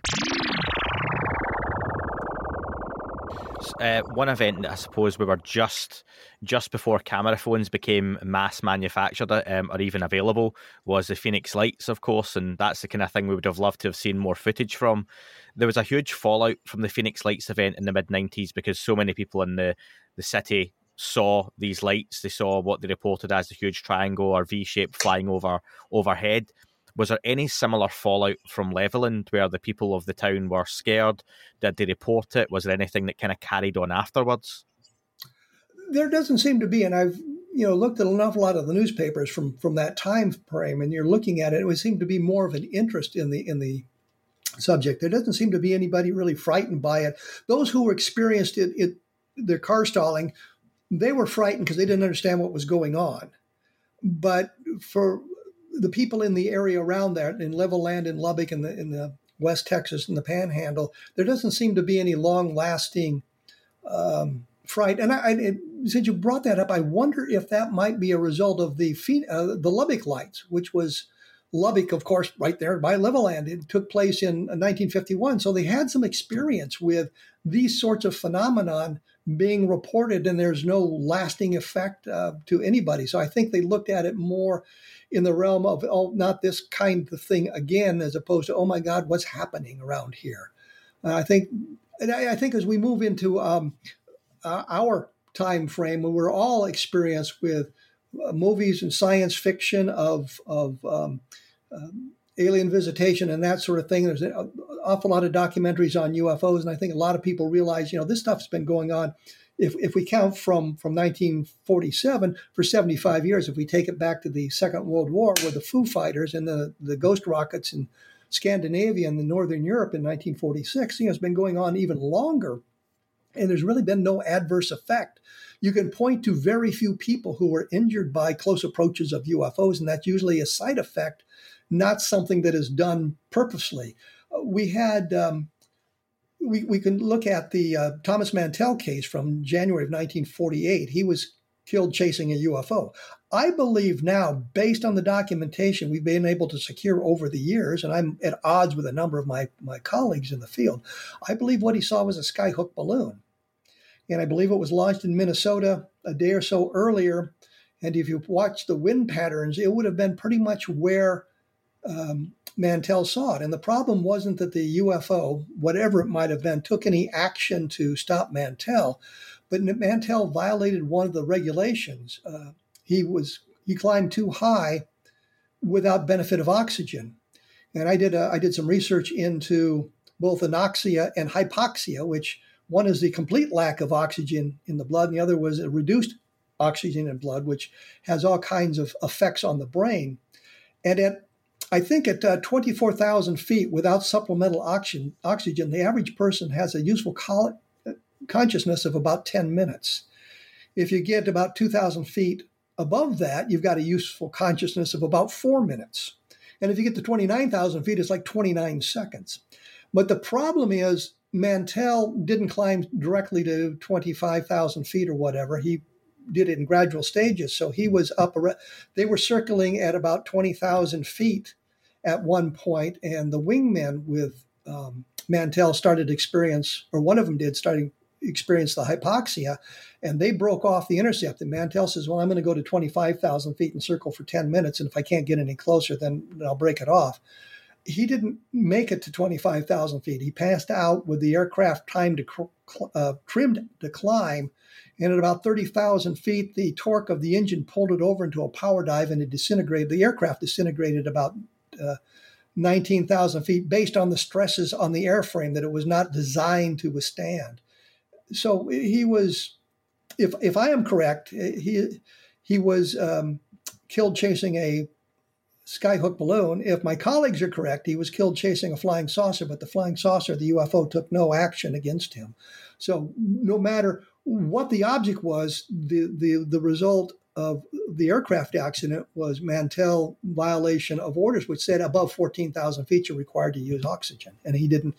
Uh, one event that I suppose we were just just before camera phones became mass manufactured um, or even available was the Phoenix Lights, of course, and that's the kind of thing we would have loved to have seen more footage from. There was a huge fallout from the Phoenix Lights event in the mid '90s because so many people in the the city saw these lights. They saw what they reported as the huge triangle or V shape flying over overhead. Was there any similar fallout from Levelland where the people of the town were scared? Did they report it? Was there anything that kind of carried on afterwards? There doesn't seem to be, and I've you know looked at an awful lot of the newspapers from from that time frame, and you're looking at it. It would seem to be more of an interest in the in the subject. There doesn't seem to be anybody really frightened by it. Those who experienced it, it their car stalling, they were frightened because they didn't understand what was going on. But for the people in the area around there, in Levelland in Lubbock in the in the West Texas and the Panhandle, there doesn't seem to be any long lasting um, fright. And I, I, it, since you brought that up, I wonder if that might be a result of the uh, the Lubbock lights, which was Lubbock, of course, right there by Levelland. It took place in 1951, so they had some experience with these sorts of phenomenon being reported, and there's no lasting effect uh, to anybody. So I think they looked at it more in the realm of oh, not this kind of thing again, as opposed to oh my God, what's happening around here? I think, and I, I, think as we move into um, uh, our time frame, when we're all experienced with uh, movies and science fiction of of um, um, alien visitation and that sort of thing. There's an awful lot of documentaries on UFOs, and I think a lot of people realize, you know, this stuff's been going on if, if we count from, from 1947 for 75 years, if we take it back to the Second World War with the Foo Fighters and the, the ghost rockets in Scandinavia and the Northern Europe in 1946, you know, it's been going on even longer. And there's really been no adverse effect. You can point to very few people who were injured by close approaches of UFOs, and that's usually a side effect, not something that is done purposely. We had um, we, we can look at the uh, Thomas Mantell case from January of 1948. He was killed chasing a UFO. I believe now, based on the documentation we've been able to secure over the years, and I'm at odds with a number of my, my colleagues in the field, I believe what he saw was a skyhook balloon. And I believe it was launched in Minnesota a day or so earlier. And if you watch the wind patterns, it would have been pretty much where um, Mantell saw it. And the problem wasn't that the UFO, whatever it might have been, took any action to stop Mantell, but Mantell violated one of the regulations. Uh, he was he climbed too high without benefit of oxygen. And I did a, I did some research into both anoxia and hypoxia, which one is the complete lack of oxygen in the blood, and the other was a reduced oxygen in blood, which has all kinds of effects on the brain. And at I think at uh, 24,000 feet without supplemental oxygen, oxygen, the average person has a useful col- consciousness of about 10 minutes. If you get about 2,000 feet above that, you've got a useful consciousness of about four minutes. And if you get to 29,000 feet, it's like 29 seconds. But the problem is, Mantell didn't climb directly to 25,000 feet or whatever. He did it in gradual stages. So he was up, around, they were circling at about 20,000 feet at one point, and the wingmen with um, Mantell started experience, or one of them did, starting experience the hypoxia, and they broke off the intercept. And Mantell says, "Well, I'm going to go to 25,000 feet and circle for 10 minutes, and if I can't get any closer, then I'll break it off." He didn't make it to 25,000 feet. He passed out with the aircraft time to uh, trimmed to climb. And at about 30,000 feet, the torque of the engine pulled it over into a power dive and it disintegrated. The aircraft disintegrated about uh, 19,000 feet based on the stresses on the airframe that it was not designed to withstand. So he was, if, if I am correct, he, he was um, killed chasing a skyhook balloon. If my colleagues are correct, he was killed chasing a flying saucer, but the flying saucer, the UFO, took no action against him. So no matter what the object was, the the the result of the aircraft accident was Mantell violation of orders, which said above 14,000 feet you're required to use oxygen. And he didn't.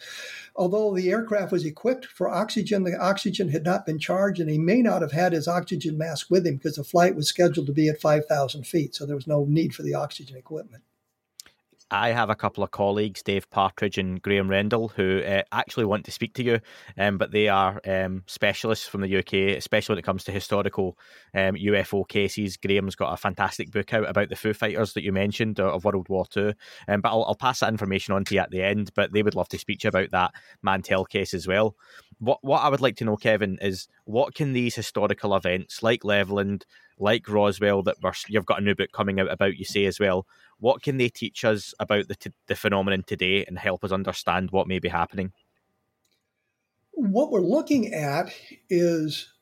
Although the aircraft was equipped for oxygen, the oxygen had not been charged, and he may not have had his oxygen mask with him because the flight was scheduled to be at 5,000 feet. So there was no need for the oxygen equipment. I have a couple of colleagues, Dave Partridge and Graham Rendell, who uh, actually want to speak to you, um, but they are um, specialists from the UK, especially when it comes to historical um, UFO cases. Graham's got a fantastic book out about the Foo Fighters that you mentioned uh, of World War II, um, but I'll, I'll, pass that information on to you at the end. But they would love to speak to you about that Mantell case as well. What what I would like to know, Kevin, is what can these historical events like Levelland, like Roswell, that you've got a new book coming out about, you say as well what can they teach us about the, t- the phenomenon today and help us understand what may be happening? What we're looking at is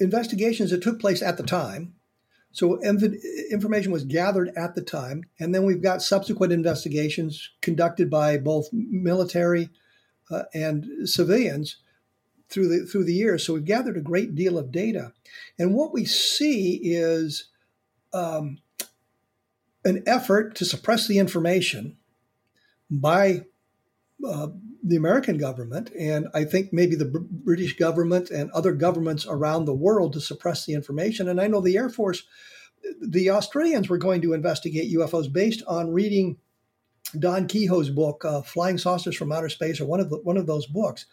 investigations that took place at the time. So information was gathered at the time, and then we've got subsequent investigations conducted by both military uh, and civilians through the through the years. So we've gathered a great deal of data, and what we see is um, an effort to suppress the information by uh, the American government, and I think maybe the B- British government and other governments around the world to suppress the information. And I know the Air Force, the Australians were going to investigate UFOs based on reading Don Keyhoe's book, uh, "Flying Saucers from Outer Space," or one of the, one of those books.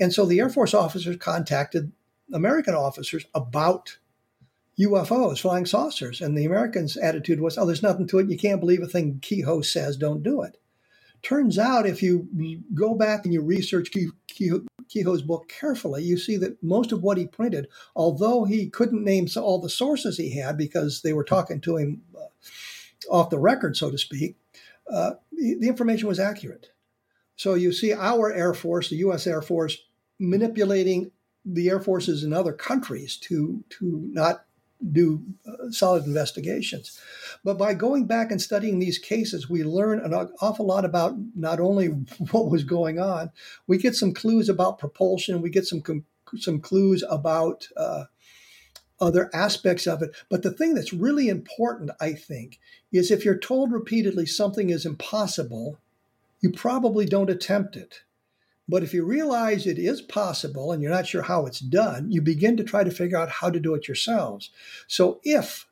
And so the Air Force officers contacted American officers about UFOs, flying saucers. And the Americans' attitude was, oh, there's nothing to it. You can't believe a thing Keyhoe says, don't do it. Turns out, if you go back and you research Keyhoe's book carefully, you see that most of what he printed, although he couldn't name all the sources he had because they were talking to him uh, off the record, so to speak, uh, the information was accurate. So you see our Air Force, the U.S. Air Force, manipulating the air forces in other countries to to not do uh, solid investigations. But by going back and studying these cases, we learn an awful lot about not only what was going on, we get some clues about propulsion, we get some some clues about uh, other aspects of it. But the thing that's really important, I think, is if you're told repeatedly something is impossible, you probably don't attempt it. But if you realize it is possible and you're not sure how it's done, you begin to try to figure out how to do it yourselves. So if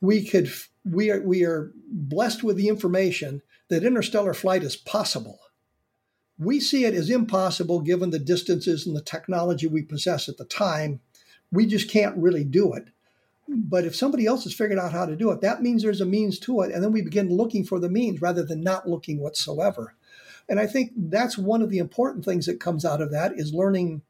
we could, we are, we are blessed with the information that interstellar flight is possible. We see it as impossible given the distances and the technology we possess at the time. We just can't really do it. But if somebody else has figured out how to do it, that means there's a means to it. And then we begin looking for the means rather than not looking whatsoever. And I think that's one of the important things that comes out of that is learning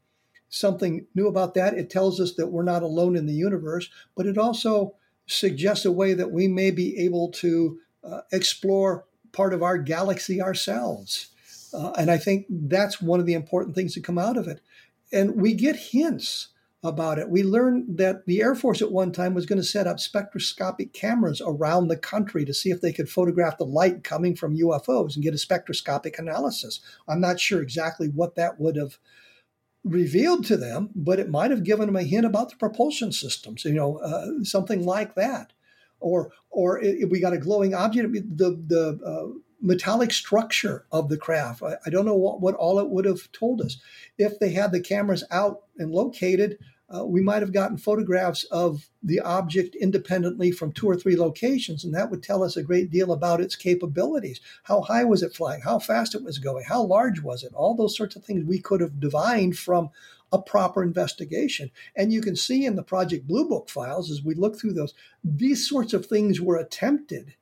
something new about that. It tells us that we're not alone in the universe, but it also suggests a way that we may be able to uh, explore part of our galaxy ourselves. Uh, and I think that's one of the important things that come out of it. And we get hints about it. We learned that the Air Force at one time was going to set up spectroscopic cameras around the country to see if they could photograph the light coming from UFOs and get a spectroscopic analysis. I'm not sure exactly what that would have revealed to them, but it might have given them a hint about the propulsion systems, you know, uh, something like that. Or, or if we got a glowing object, the the uh, metallic structure of the craft. I, I don't know what, what all it would have told us. If they had the cameras out and located, uh, we might have gotten photographs of the object independently from two or three locations, and that would tell us a great deal about its capabilities. How high was it flying? How fast it was going? How large was it? All those sorts of things we could have divined from a proper investigation. And you can see in the Project Blue Book files, as we look through those, these sorts of things were attempted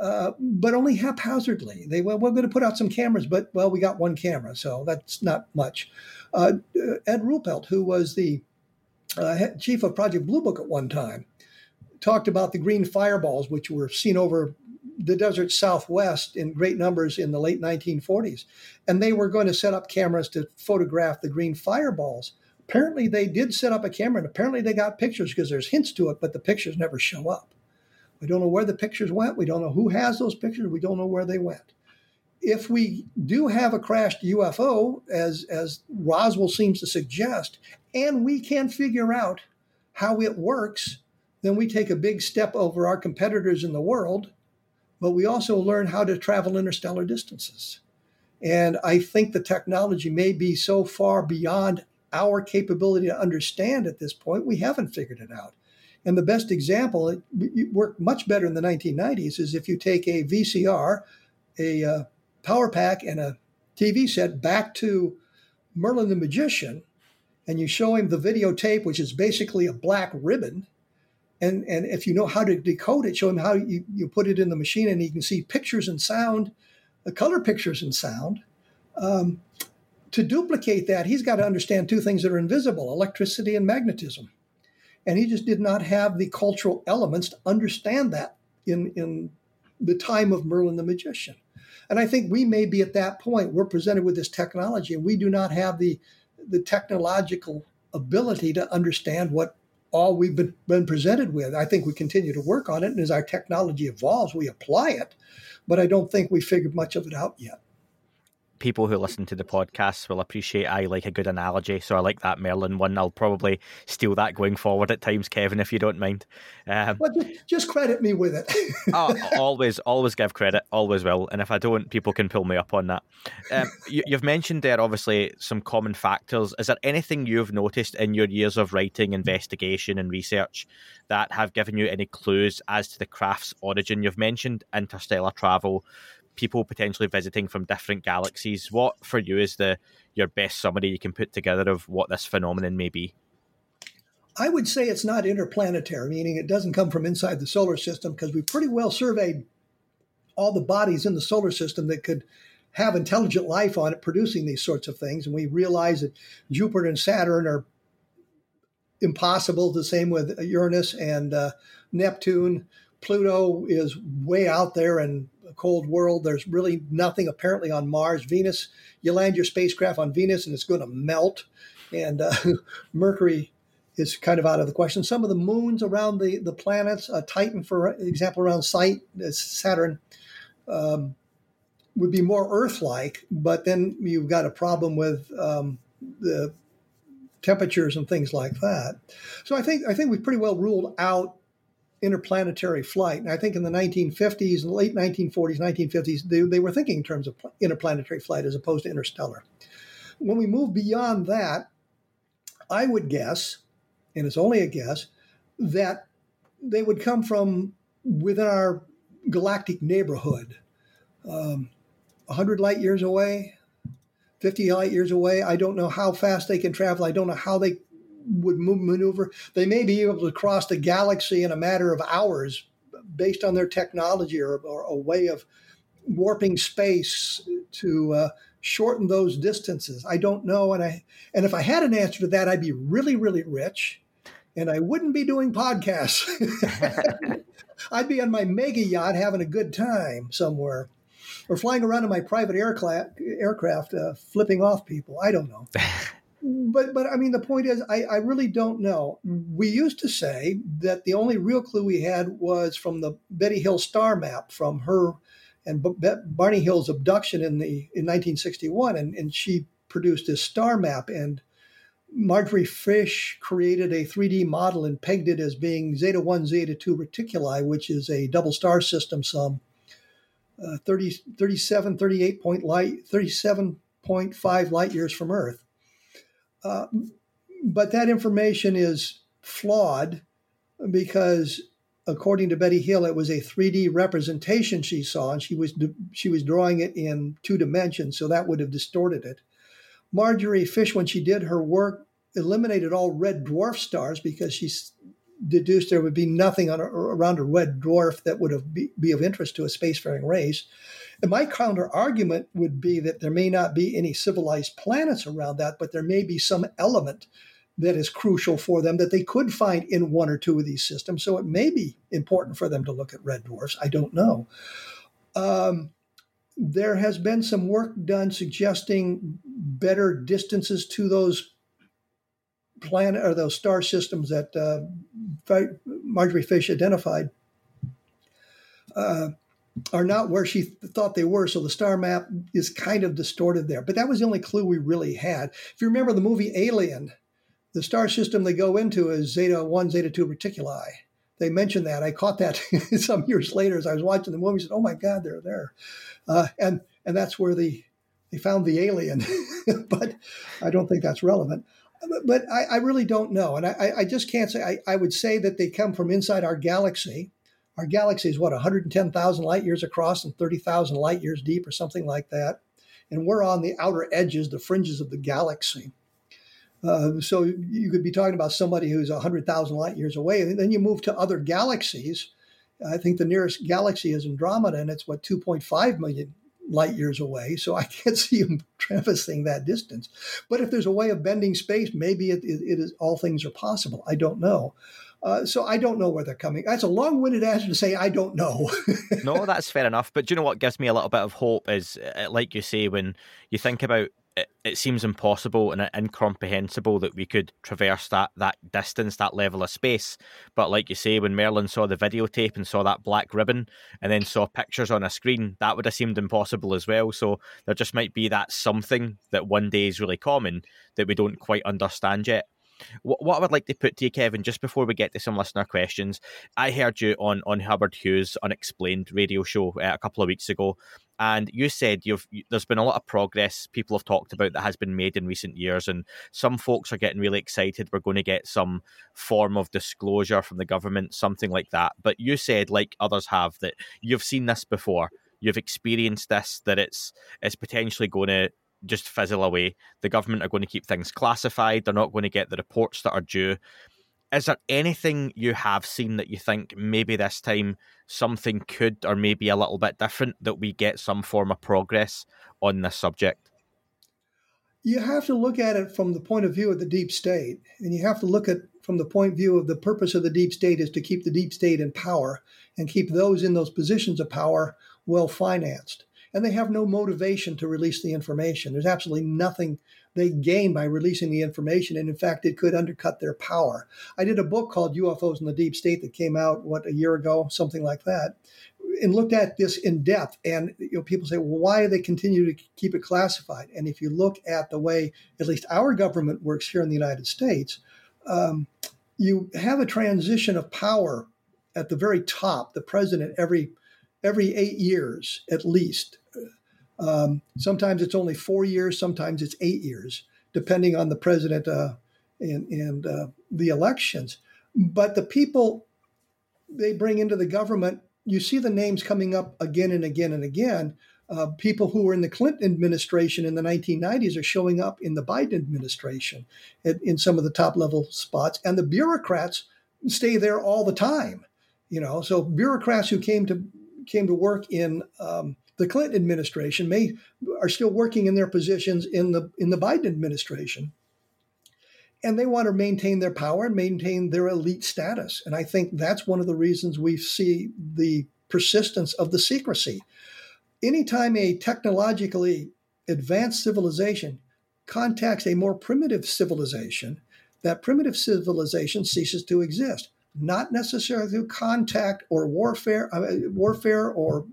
uh, but only haphazardly. They well, we're going to put out some cameras, but well, we got one camera, so that's not much. Uh, Ed Ruppelt, who was the uh, chief of Project Blue Book at one time, talked about the green fireballs, which were seen over the desert southwest in great numbers in the late 1940s. And they were going to set up cameras to photograph the green fireballs. Apparently, they did set up a camera, and apparently, they got pictures because there's hints to it, but the pictures never show up. We don't know where the pictures went. We don't know who has those pictures. We don't know where they went. If we do have a crashed UFO, as, as Roswell seems to suggest, and we can figure out how it works, then we take a big step over our competitors in the world, but we also learn how to travel interstellar distances. And I think the technology may be so far beyond our capability to understand at this point, we haven't figured it out. And the best example, it, it worked much better in the 1990s, is if you take a VCR, a uh, power pack, and a TV set back to Merlin the Magician, and you show him the videotape, which is basically a black ribbon. And, and if you know how to decode it, show him how you, you put it in the machine and he can see pictures and sound, the color pictures and sound. Um, to duplicate that, he's got to understand two things that are invisible electricity and magnetism and he just did not have the cultural elements to understand that in in the time of Merlin the magician. And I think we may be at that point. We're presented with this technology, and we do not have the the technological ability to understand what all we've been, been presented with. I think we continue to work on it, and as our technology evolves, we apply it. But I don't think we figured much of it out yet people who listen to the podcast will appreciate I like a good analogy. So I like that Merlin one. I'll probably steal that going forward at times, Kevin, if you don't mind. Um, well, just credit me with it. oh, always, always give credit, always will. And if I don't, people can pull me up on that. Um, you, you've mentioned there, obviously, some common factors. Is there anything you've noticed in your years of writing, investigation, and research that have given you any clues as to the craft's origin? You've mentioned interstellar travel people potentially visiting from different galaxies. What for you is the your best summary you can put together of what this phenomenon may be? I would say it's not interplanetary, meaning it doesn't come from inside the solar system because we pretty well surveyed all the bodies in the solar system that could have intelligent life on it producing these sorts of things. And we realize that Jupiter and Saturn are impossible, the same with Uranus and uh, Neptune. Pluto is way out there and cold world. There's really nothing apparently on Mars. Venus, you land your spacecraft on Venus and it's going to melt. And uh, Mercury is kind of out of the question. Some of the moons around the, the planets, uh, Titan, for example, around Site, uh, Saturn, um, would be more Earth like, but then you've got a problem with um, the temperatures and things like that. So I think I think we've pretty well ruled out interplanetary flight. And I think in the 1950s and late 1940s, 1950s, they, they were thinking in terms of interplanetary flight as opposed to interstellar. When we move beyond that, I would guess, and it's only a guess, that they would come from within our galactic neighborhood, um, 100 light years away, 50 light years away. I don't know how fast they can travel. I don't know how they would move, maneuver. They may be able to cross the galaxy in a matter of hours based on their technology or, or a way of warping space to uh, shorten those distances. I don't know, and I and if I had an answer to that, I'd be really, really rich, and I wouldn't be doing podcasts. I'd be on my mega yacht having a good time somewhere, or flying around in my private aircraft, aircraft uh, flipping off people. I don't know. but but I mean the point is I, I really don't know. We used to say that the only real clue we had was from the Betty Hill star map from her and B- Barney Hill's abduction in the in 1961, and, and she produced this star map and. Marjorie Fish created a 3D model and pegged it as being Zeta 1, Zeta 2 reticuli, which is a double star system some uh, 30, 37, 38 point light, 37.5 light years from Earth. Uh, but that information is flawed because, according to Betty Hill, it was a 3D representation she saw, and she was she was drawing it in two dimensions, so that would have distorted it. Marjorie Fish, when she did her work, eliminated all red dwarf stars because she deduced there would be nothing on a, around a red dwarf that would have be, be of interest to a spacefaring race. And my counter argument would be that there may not be any civilized planets around that, but there may be some element that is crucial for them that they could find in one or two of these systems. So it may be important for them to look at red dwarfs. I don't know. Um, there has been some work done suggesting better distances to those planet or those star systems that uh, Marjorie Fish identified. Uh, are not where she thought they were. So the star map is kind of distorted there. But that was the only clue we really had. If you remember the movie Alien, the star system they go into is Zeta 1, Zeta 2 Reticuli. They mentioned that. I caught that some years later as I was watching the movie. I said, "Oh my God, they're there," uh, and and that's where the they found the alien. but I don't think that's relevant. But I, I really don't know, and I, I just can't say. I, I would say that they come from inside our galaxy, our galaxy is what 110,000 light years across and 30,000 light years deep, or something like that. And we're on the outer edges, the fringes of the galaxy. Uh, so you could be talking about somebody who's 100,000 light years away. And then you move to other galaxies. I think the nearest galaxy is Andromeda, and it's what 2.5 million light years away. So I can't see them traversing that distance. But if there's a way of bending space, maybe it, it, it is all things are possible. I don't know. Uh, so I don't know where they're coming. That's a long-winded answer to say I don't know. no, that's fair enough. But do you know what gives me a little bit of hope is, uh, like you say, when you think about it, it seems impossible and incomprehensible that we could traverse that that distance, that level of space. But like you say, when Merlin saw the videotape and saw that black ribbon, and then saw pictures on a screen, that would have seemed impossible as well. So there just might be that something that one day is really common that we don't quite understand yet. What, what I would like to put to you, Kevin, just before we get to some listener questions, I heard you on on Howard Hughes' Unexplained radio show uh, a couple of weeks ago, and you said you've there's been a lot of progress people have talked about that has been made in recent years, and some folks are getting really excited. We're going to get some form of disclosure from the government, something like that. But you said, like others have, that you've seen this before you've experienced this that it's it's potentially going to just fizzle away. The government are going to keep things classified. They're not going to get the reports that are due. Is there anything you have seen that you think maybe this time something could or maybe a little bit different that we get some form of progress on this subject? You have to look at it from the point of view of the deep state, and you have to look at from the point of view of the purpose of the deep state is to keep the deep state in power and keep those in those positions of power well financed and they have no motivation to release the information. There's absolutely nothing they gain by releasing the information, and in fact, it could undercut their power. I did a book called UFOs in the Deep State that came out what a year ago, something like that, and looked at this in depth. And you know, people say, well, why do they continue to keep it classified? And if you look at the way at least our government works here in the United States, um, you have a transition of power at the very top. The president every every eight years at least um, sometimes it's only four years, sometimes it's eight years, depending on the president uh, and, and uh, the elections. But the people they bring into the government, you see the names coming up again and again and again. Uh, people who were in the Clinton administration in the 1990s are showing up in the Biden administration at, in some of the top level spots, and the bureaucrats stay there all the time. You know, so bureaucrats who came to came to work in um, the Clinton administration may are still working in their positions in the in the Biden administration. And they want to maintain their power and maintain their elite status. And I think that's one of the reasons we see the persistence of the secrecy. Anytime a technologically advanced civilization contacts a more primitive civilization, that primitive civilization ceases to exist. Not necessarily through contact or warfare, uh, warfare or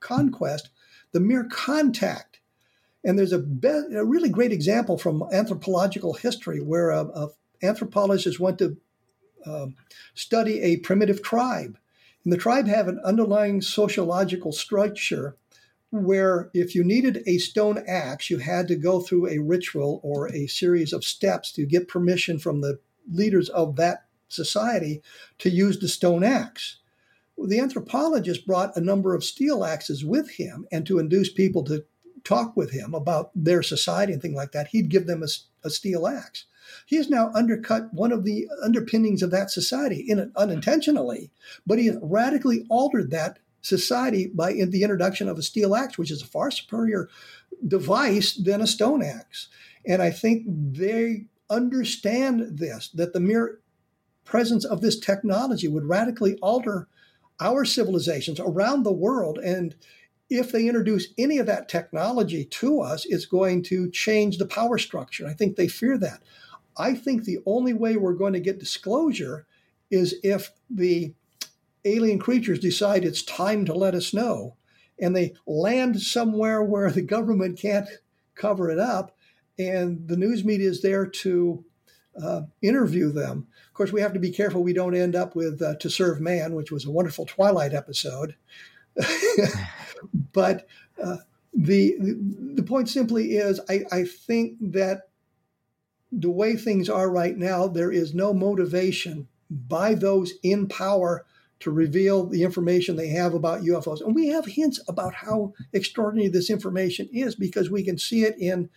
conquest, the mere contact. And there's a, be- a really great example from anthropological history where a, a anthropologist went to um, study a primitive tribe. And the tribe had an underlying sociological structure where if you needed a stone axe, you had to go through a ritual or a series of steps to get permission from the leaders of that society to use the stone axe the anthropologist brought a number of steel axes with him, and to induce people to talk with him about their society and things like that, he'd give them a a steel axe. He has now undercut one of the underpinnings of that society in unintentionally, but he has radically altered that society by the introduction of a steel axe, which is a far superior device than a stone axe. And I think they understand this that the mere presence of this technology would radically alter our civilizations around the world. And if they introduce any of that technology to us, it's going to change the power structure. I think they fear that. I think the only way we're going to get disclosure is if the alien creatures decide it's time to let us know and they land somewhere where the government can't cover it up and the news media is there to uh, interview them. Of course, we have to be careful we don't end up with uh, To Serve Man, which was a wonderful Twilight episode. but uh, the, the point simply is I, I think that the way things are right now, there is no motivation by those in power to reveal the information they have about UFOs. And we have hints about how extraordinary this information is because we can see it in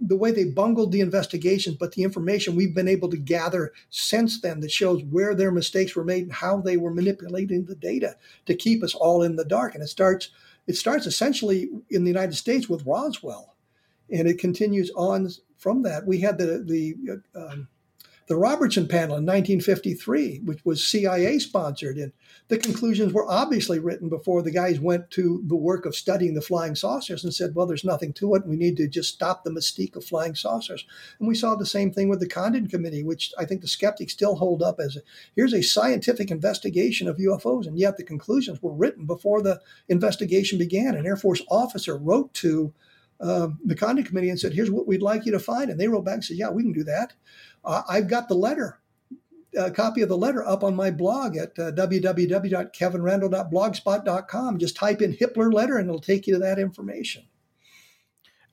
the way they bungled the investigations, but the information we've been able to gather since then that shows where their mistakes were made and how they were manipulating the data to keep us all in the dark. And it starts it starts essentially in the United States with Roswell, and it continues on from that. We had the the um, the Robertson panel in 1953, which was CIA sponsored, and the conclusions were obviously written before the guys went to the work of studying the flying saucers and said, well, there's nothing to it. We need to just stop the mystique of flying saucers. And we saw the same thing with the Condon Committee, which I think the skeptics still hold up as here's a scientific investigation of UFOs. And yet the conclusions were written before the investigation began. An Air Force officer wrote to uh, the Condon Committee and said, here's what we'd like you to find. And they wrote back and said, yeah, we can do that. Uh, I've got the letter, a copy of the letter up on my blog at uh, www.kevinrandle.blogspot.com. Just type in Hippler letter and it'll take you to that information.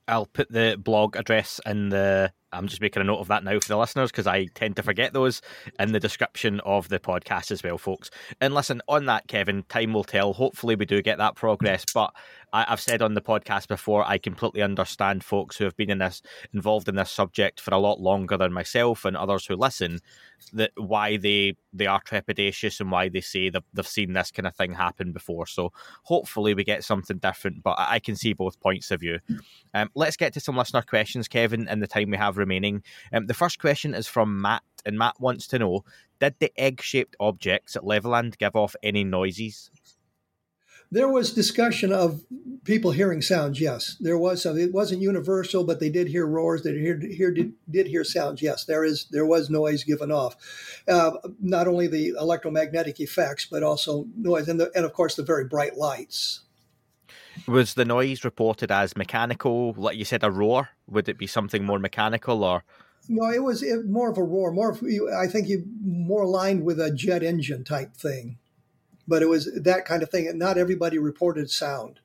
I'll put the blog address in the. I'm just making a note of that now for the listeners because I tend to forget those in the description of the podcast as well, folks. And listen, on that, Kevin, time will tell. Hopefully, we do get that progress. But I, have said on the podcast before, I completely understand folks who have been in this involved in this subject for a lot longer than myself and others who listen that why they they are trepidatious and why they say they've, seen this kind of thing happen before. So hopefully we get something different, but I, can see both points of view. Um, let's get to some listener questions, Kevin, in the time we have remaining. Um, the first question is from Matt, and Matt wants to know: Did the egg-shaped objects at Levelland give off any noises? There was discussion of people hearing sounds. Yes, there was some. It wasn't universal, but they did hear roars. They did hear, did, did hear sounds. Yes, there is there was noise given off. Uh, not only the electromagnetic effects, but also noise, and the, and of course the very bright lights. Was the noise reported as mechanical, like you said, a roar? Would it be something more mechanical, or? No, it was more of a roar. More, of, I think, you more aligned with a jet engine type thing but it was that kind of thing. And not everybody reported sound.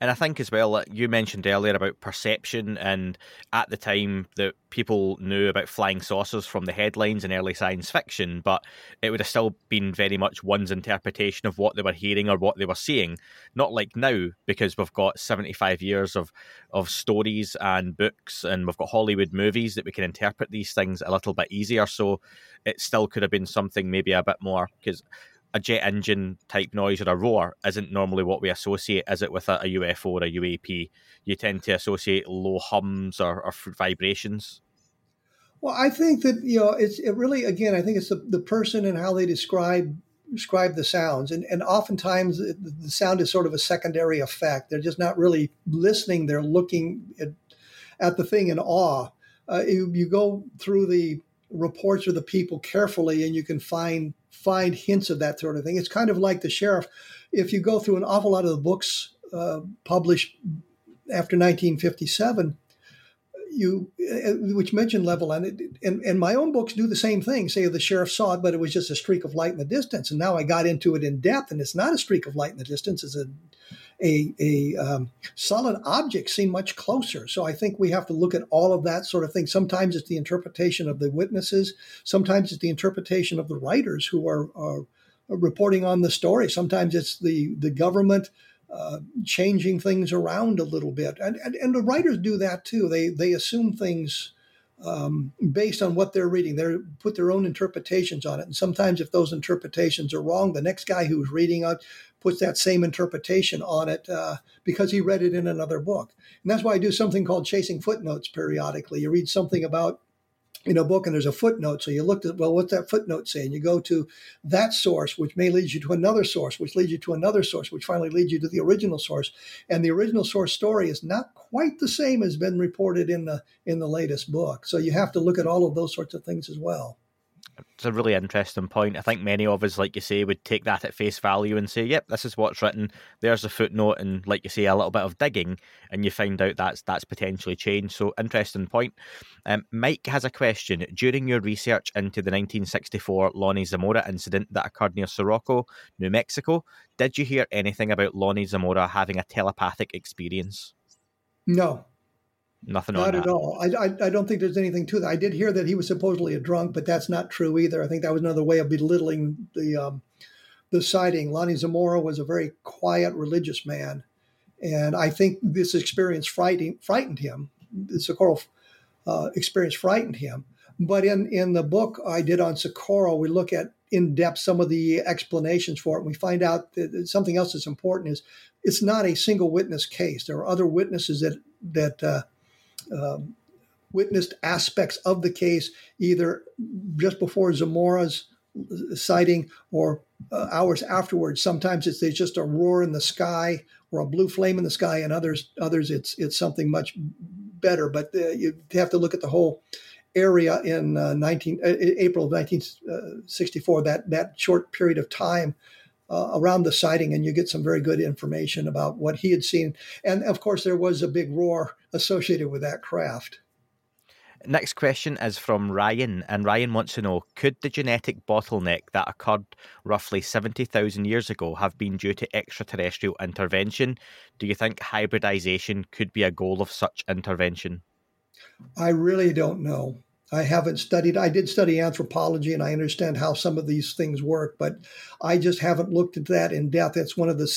And I think as well, you mentioned earlier about perception, and at the time that people knew about flying saucers from the headlines in early science fiction, but it would have still been very much one's interpretation of what they were hearing or what they were seeing. Not like now, because we've got 75 years of, of stories and books, and we've got Hollywood movies that we can interpret these things a little bit easier. So it still could have been something maybe a bit more, because a jet engine type noise or a roar isn't normally what we associate, is it, with a, a UFO or a UAP? You tend to associate low hums or, or vibrations. Well, I think that you know it's it really again. I think it's the, the person and how they describe describe the sounds, and and oftentimes the sound is sort of a secondary effect. They're just not really listening; they're looking at, at the thing in awe. Uh, you, you go through the reports of the people carefully, and you can find find hints of that sort of thing. It's kind of like the sheriff. If you go through an awful lot of the books uh, published after 1957, you uh, which mention Levelland, and and my own books do the same thing. Say the sheriff saw it, but it was just a streak of light in the distance. And now I got into it in depth, and it's not a streak of light in the distance. It's a a, a um, solid object seem much closer. So I think we have to look at all of that sort of thing. Sometimes it's the interpretation of the witnesses. Sometimes it's the interpretation of the writers who are, are reporting on the story. Sometimes it's the the government. Uh, changing things around a little bit, and, and and the writers do that too. They they assume things um, based on what they're reading. They put their own interpretations on it, and sometimes if those interpretations are wrong, the next guy who's reading it puts that same interpretation on it uh, because he read it in another book. And that's why I do something called chasing footnotes periodically. You read something about in a book and there's a footnote. So you look at, well, what's that footnote saying? You go to that source, which may lead you to another source, which leads you to another source, which finally leads you to the original source. And the original source story is not quite the same as been reported in the in the latest book. So you have to look at all of those sorts of things as well it's a really interesting point. I think many of us, like you say, would take that at face value and say, "Yep, this is what's written." There's a footnote, and like you say, a little bit of digging, and you find out that's that's potentially changed. So, interesting point. Um, Mike has a question. During your research into the 1964 Lonnie Zamora incident that occurred near Socorro, New Mexico, did you hear anything about Lonnie Zamora having a telepathic experience? No, Nothing not at all. I, I, I, don't think there's anything to that. I did hear that he was supposedly a drunk, but that's not true either. I think that was another way of belittling the um, the sighting. Lonnie Zamora was a very quiet religious man, and I think this experience frightened frightened him. The Socorro uh, experience frightened him. But in in the book I did on Socorro, we look at in depth some of the explanations for it. And we find out that something else that's important is it's not a single witness case. There are other witnesses that that uh, um, witnessed aspects of the case either just before Zamora's sighting or uh, hours afterwards. Sometimes it's just a roar in the sky or a blue flame in the sky, and others others it's it's something much better. But uh, you have to look at the whole area in uh, 19 uh, April of 1964. That that short period of time. Uh, around the sighting, and you get some very good information about what he had seen. And of course, there was a big roar associated with that craft. Next question is from Ryan, and Ryan wants to know Could the genetic bottleneck that occurred roughly 70,000 years ago have been due to extraterrestrial intervention? Do you think hybridization could be a goal of such intervention? I really don't know. I haven't studied, I did study anthropology and I understand how some of these things work, but I just haven't looked at that in depth. It's one of the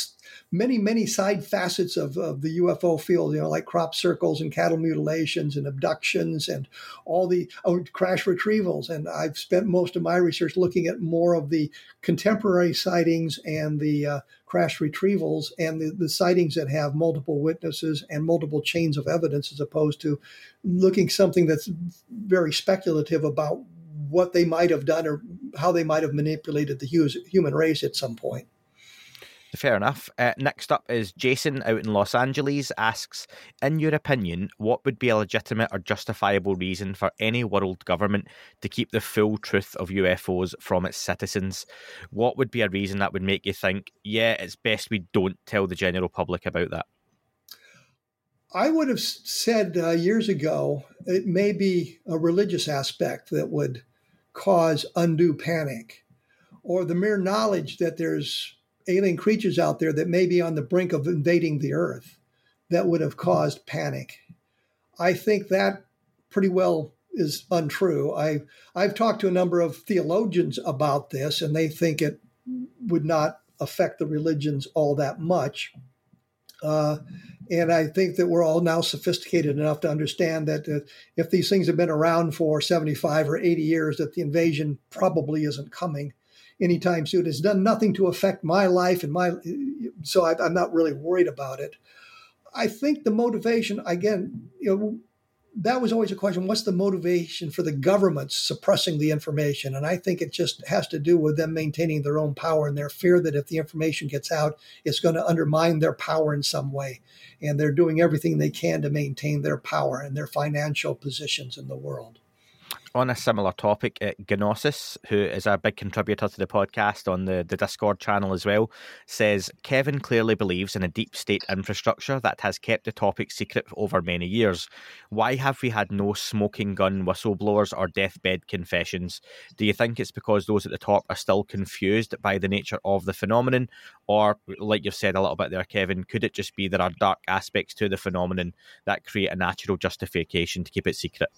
many, many side facets of, of the UFO field, you know, like crop circles and cattle mutilations and abductions and all the oh, crash retrievals. And I've spent most of my research looking at more of the contemporary sightings and the uh, crash retrievals and the, the sightings that have multiple witnesses and multiple chains of evidence as opposed to looking something that's very speculative about what they might have done or how they might have manipulated the human race at some point. Fair enough. Uh, next up is Jason out in Los Angeles asks, in your opinion, what would be a legitimate or justifiable reason for any world government to keep the full truth of UFOs from its citizens? What would be a reason that would make you think, yeah, it's best we don't tell the general public about that? I would have said uh, years ago it may be a religious aspect that would cause undue panic, or the mere knowledge that there's alien creatures out there that may be on the brink of invading the earth that would have caused panic. I think that pretty well is untrue. I I've talked to a number of theologians about this, and they think it would not affect the religions all that much. Uh, and I think that we're all now sophisticated enough to understand that uh, if these things have been around for 75 or 80 years, that the invasion probably isn't coming anytime soon. It's done nothing to affect my life and my, so I, I'm not really worried about it. I think the motivation, again, you know, that was always a question what's the motivation for the government suppressing the information and i think it just has to do with them maintaining their own power and their fear that if the information gets out it's going to undermine their power in some way and they're doing everything they can to maintain their power and their financial positions in the world on a similar topic, uh, Gnosis, who is a big contributor to the podcast on the, the Discord channel as well, says Kevin clearly believes in a deep state infrastructure that has kept the topic secret over many years. Why have we had no smoking gun whistleblowers or deathbed confessions? Do you think it's because those at the top are still confused by the nature of the phenomenon? Or, like you've said a little bit there, Kevin, could it just be there are dark aspects to the phenomenon that create a natural justification to keep it secret?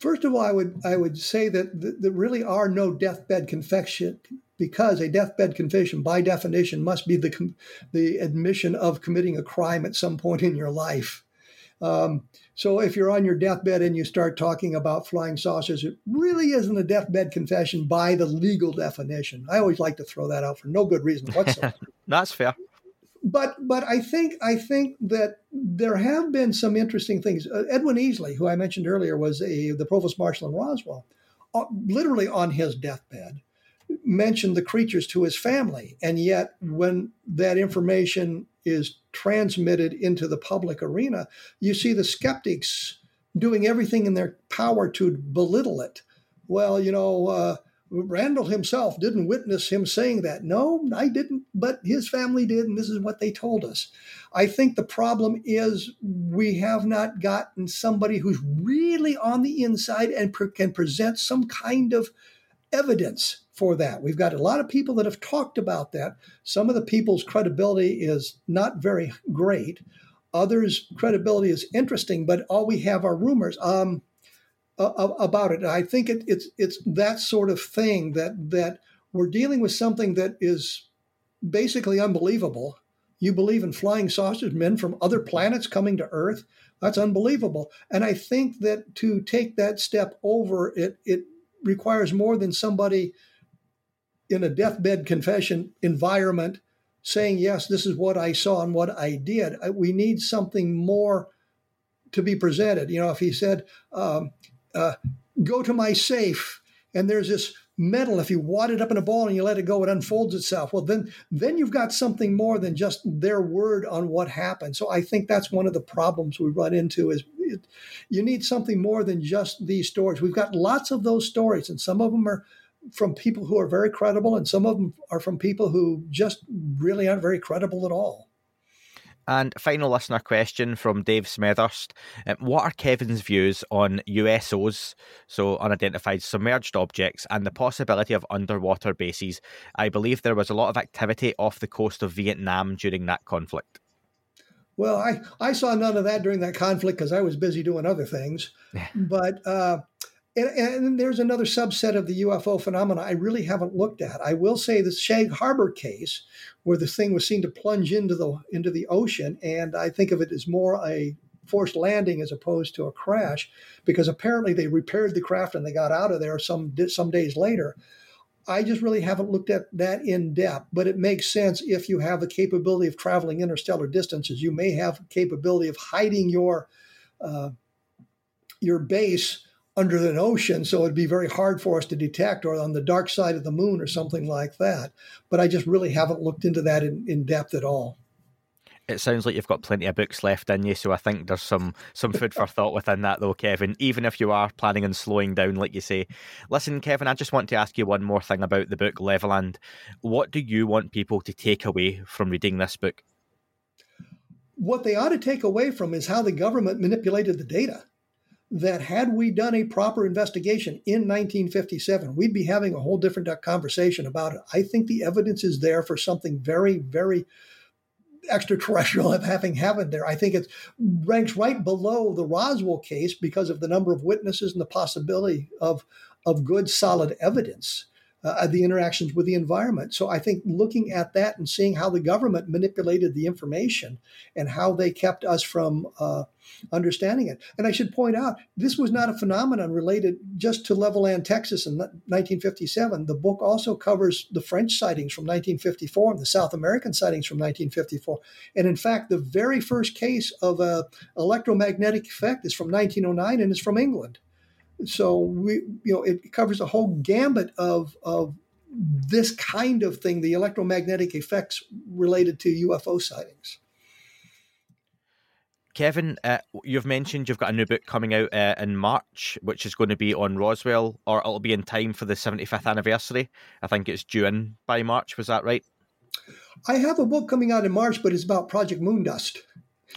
First of all, I would I would say that there really are no deathbed confession because a deathbed confession, by definition, must be the the admission of committing a crime at some point in your life. Um, so if you're on your deathbed and you start talking about flying saucers, it really isn't a deathbed confession by the legal definition. I always like to throw that out for no good reason whatsoever. That's fair. But but I think I think that there have been some interesting things. Uh, Edwin Easley, who I mentioned earlier, was a the provost marshal in Roswell, uh, literally on his deathbed, mentioned the creatures to his family, and yet when that information is transmitted into the public arena, you see the skeptics doing everything in their power to belittle it. Well, you know, uh, Randle himself didn't witness him saying that. No, I didn't, but his family did, and this is what they told us. I think the problem is we have not gotten somebody who's really on the inside and pre- can present some kind of evidence for that. We've got a lot of people that have talked about that. Some of the people's credibility is not very great. Others' credibility is interesting, but all we have are rumors um, about it. I think it, it's it's that sort of thing that that we're dealing with something that is basically unbelievable. You believe in flying saucers, men from other planets coming to Earth. That's unbelievable. And I think that to take that step over, it it requires more than somebody in a deathbed confession environment saying, yes, this is what I saw and what I did. We need something more to be presented. You know, if he said, um, uh, go to my safe, and there's this metal, if you wad it up in a ball and you let it go, it unfolds itself. Well, then, then you've got something more than just their word on what happened. So I think that's one of the problems we run into is it, you need something more than just these stories. We've got lots of those stories, and some of them are from people who are very credible, and some of them are from people who just really aren't very credible at all. And final listener question from Dave Smethurst. Um, what are Kevin's views on USOs, so unidentified submerged objects, and the possibility of underwater bases? I believe there was a lot of activity off the coast of Vietnam during that conflict. Well, I, I saw none of that during that conflict because I was busy doing other things. but uh, and, and, there's another subset of the UFO phenomena I really haven't looked at. I will say the Shag Harbor case, where the thing was seen to plunge into the into the ocean, and I think of it as more a forced landing as opposed to a crash, because apparently they repaired the craft and they got out of there some some days later. I just really haven't looked at that in depth, but it makes sense if you have the capability of traveling interstellar distances. You may have capability of hiding your uh, your base under an ocean, so it'd be very hard for us to detect, or on the dark side of the moon, or something like that. But I just really haven't looked into that in, in depth at all. It sounds like you've got plenty of books left in you, so I think there's some some food for thought within that, though, Kevin. Even if you are planning on slowing down, like you say. Listen, Kevin, I just want to ask you one more thing about the book Levelland. What do you want people to take away from reading this book? What they ought to take away from is how the government manipulated the data that had we done a proper investigation in 1957, we'd be having a whole different uh, conversation about it. I think the evidence is there for something very, very extraterrestrial of having happened there. I think it ranks right below the Roswell case because of the number of witnesses and the possibility of of good, solid evidence uh, the interactions with the environment. So I think looking at that and seeing how the government manipulated the information and how they kept us from uh, understanding it. And I should point out, this was not a phenomenon related just to Levelland, Texas in 1957. The book also covers the French sightings from 1954 and the South American sightings from 1954. And in fact, the very first case of a electromagnetic effect is from 1909 and is from England. So we, you know, it covers a whole gambit of of this kind of thing, the electromagnetic effects related to UFO sightings. Kevin, uh, you've mentioned you've got a new book coming out uh, in March, which is going to be on Roswell, or it'll be in time for the 75th anniversary. I think it's due in by March. Was that right? I have a book coming out in March, but it's about Project Moondust.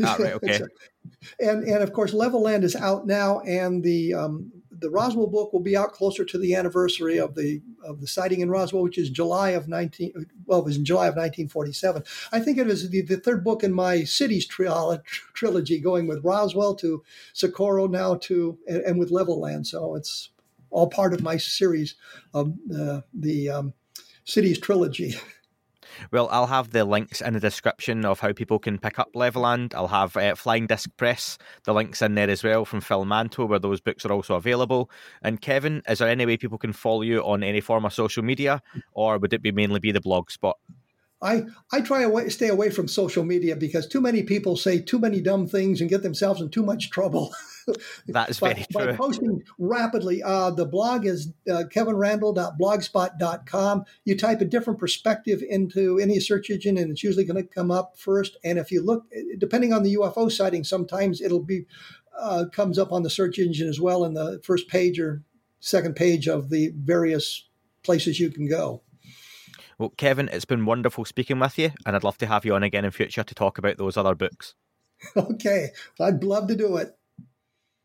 Ah, right, okay. and and of course, Levelland is out now, and the um, the Roswell book will be out closer to the anniversary of the of the sighting in Roswell, which is July of 19 well, it was in July of 1947. I think it is the, the third book in my cities tri- trilogy, going with Roswell to Socorro now to and, and with Levelland. So it's all part of my series of uh, the um, cities trilogy. Well, I'll have the links in the description of how people can pick up Levelland. I'll have uh, Flying Disk Press, the links in there as well from Phil Mantle, where those books are also available. And Kevin, is there any way people can follow you on any form of social media, or would it be mainly be the blog spot? I, I try away, stay away from social media because too many people say too many dumb things and get themselves in too much trouble. That is by, very true. by posting rapidly. Uh, the blog is uh, kevinrandle.blogspot.com. You type a different perspective into any search engine, and it's usually going to come up first. And if you look, depending on the UFO sighting, sometimes it'll be uh, comes up on the search engine as well in the first page or second page of the various places you can go. Well, Kevin, it's been wonderful speaking with you, and I'd love to have you on again in future to talk about those other books. Okay, I'd love to do it.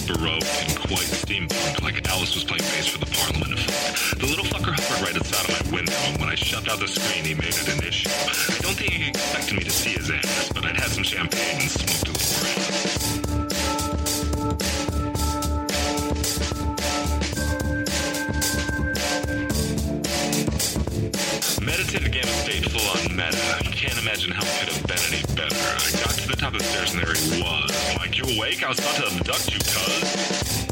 little baroque and quite steampunk, like Alice was playing bass for the Parliament of Folk. The little fucker hovered right outside of my window, and when I shoved out the screen, he made it an issue. I don't think he expected me to see his ass, but I'd had some champagne and smoked a little around. Meditative Gamma State full on meta. Can't imagine how it could have been any better. I got to the top of the stairs and there he was. Like, you awake? I was about to abduct you, cuz.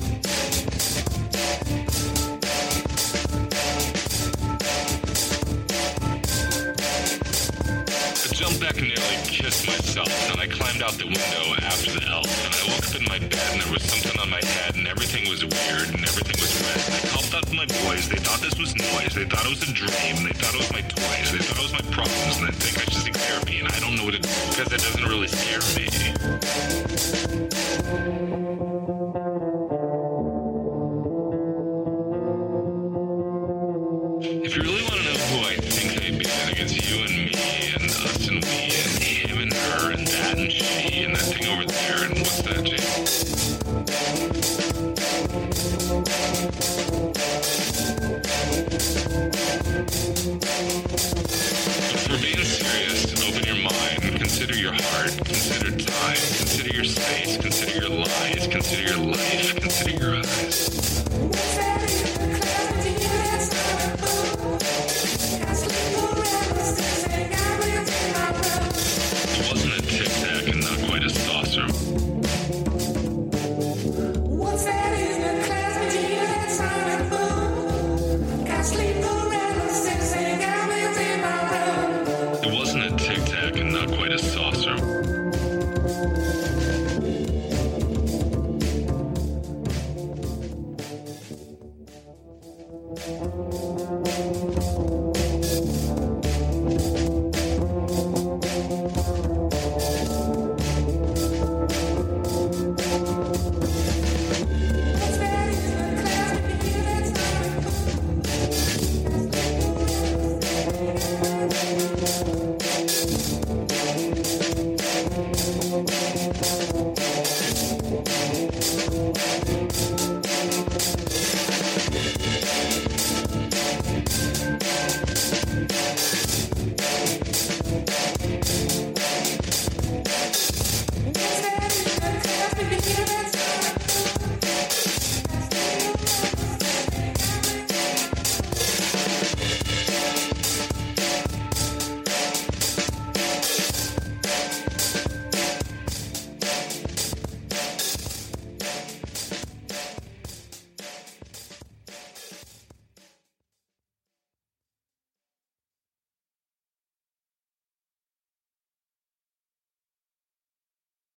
I jumped back and nearly kissed myself, and I climbed out the window after the elf, and I woke up in my bed and there was something on my head, and everything was weird, and everything was red. And I called out to my boys, they thought this was noise, they thought it was a dream, they thought it was my toys, they thought it was my problems, and they think I should seek therapy, and I don't know what it is, because it doesn't really scare me.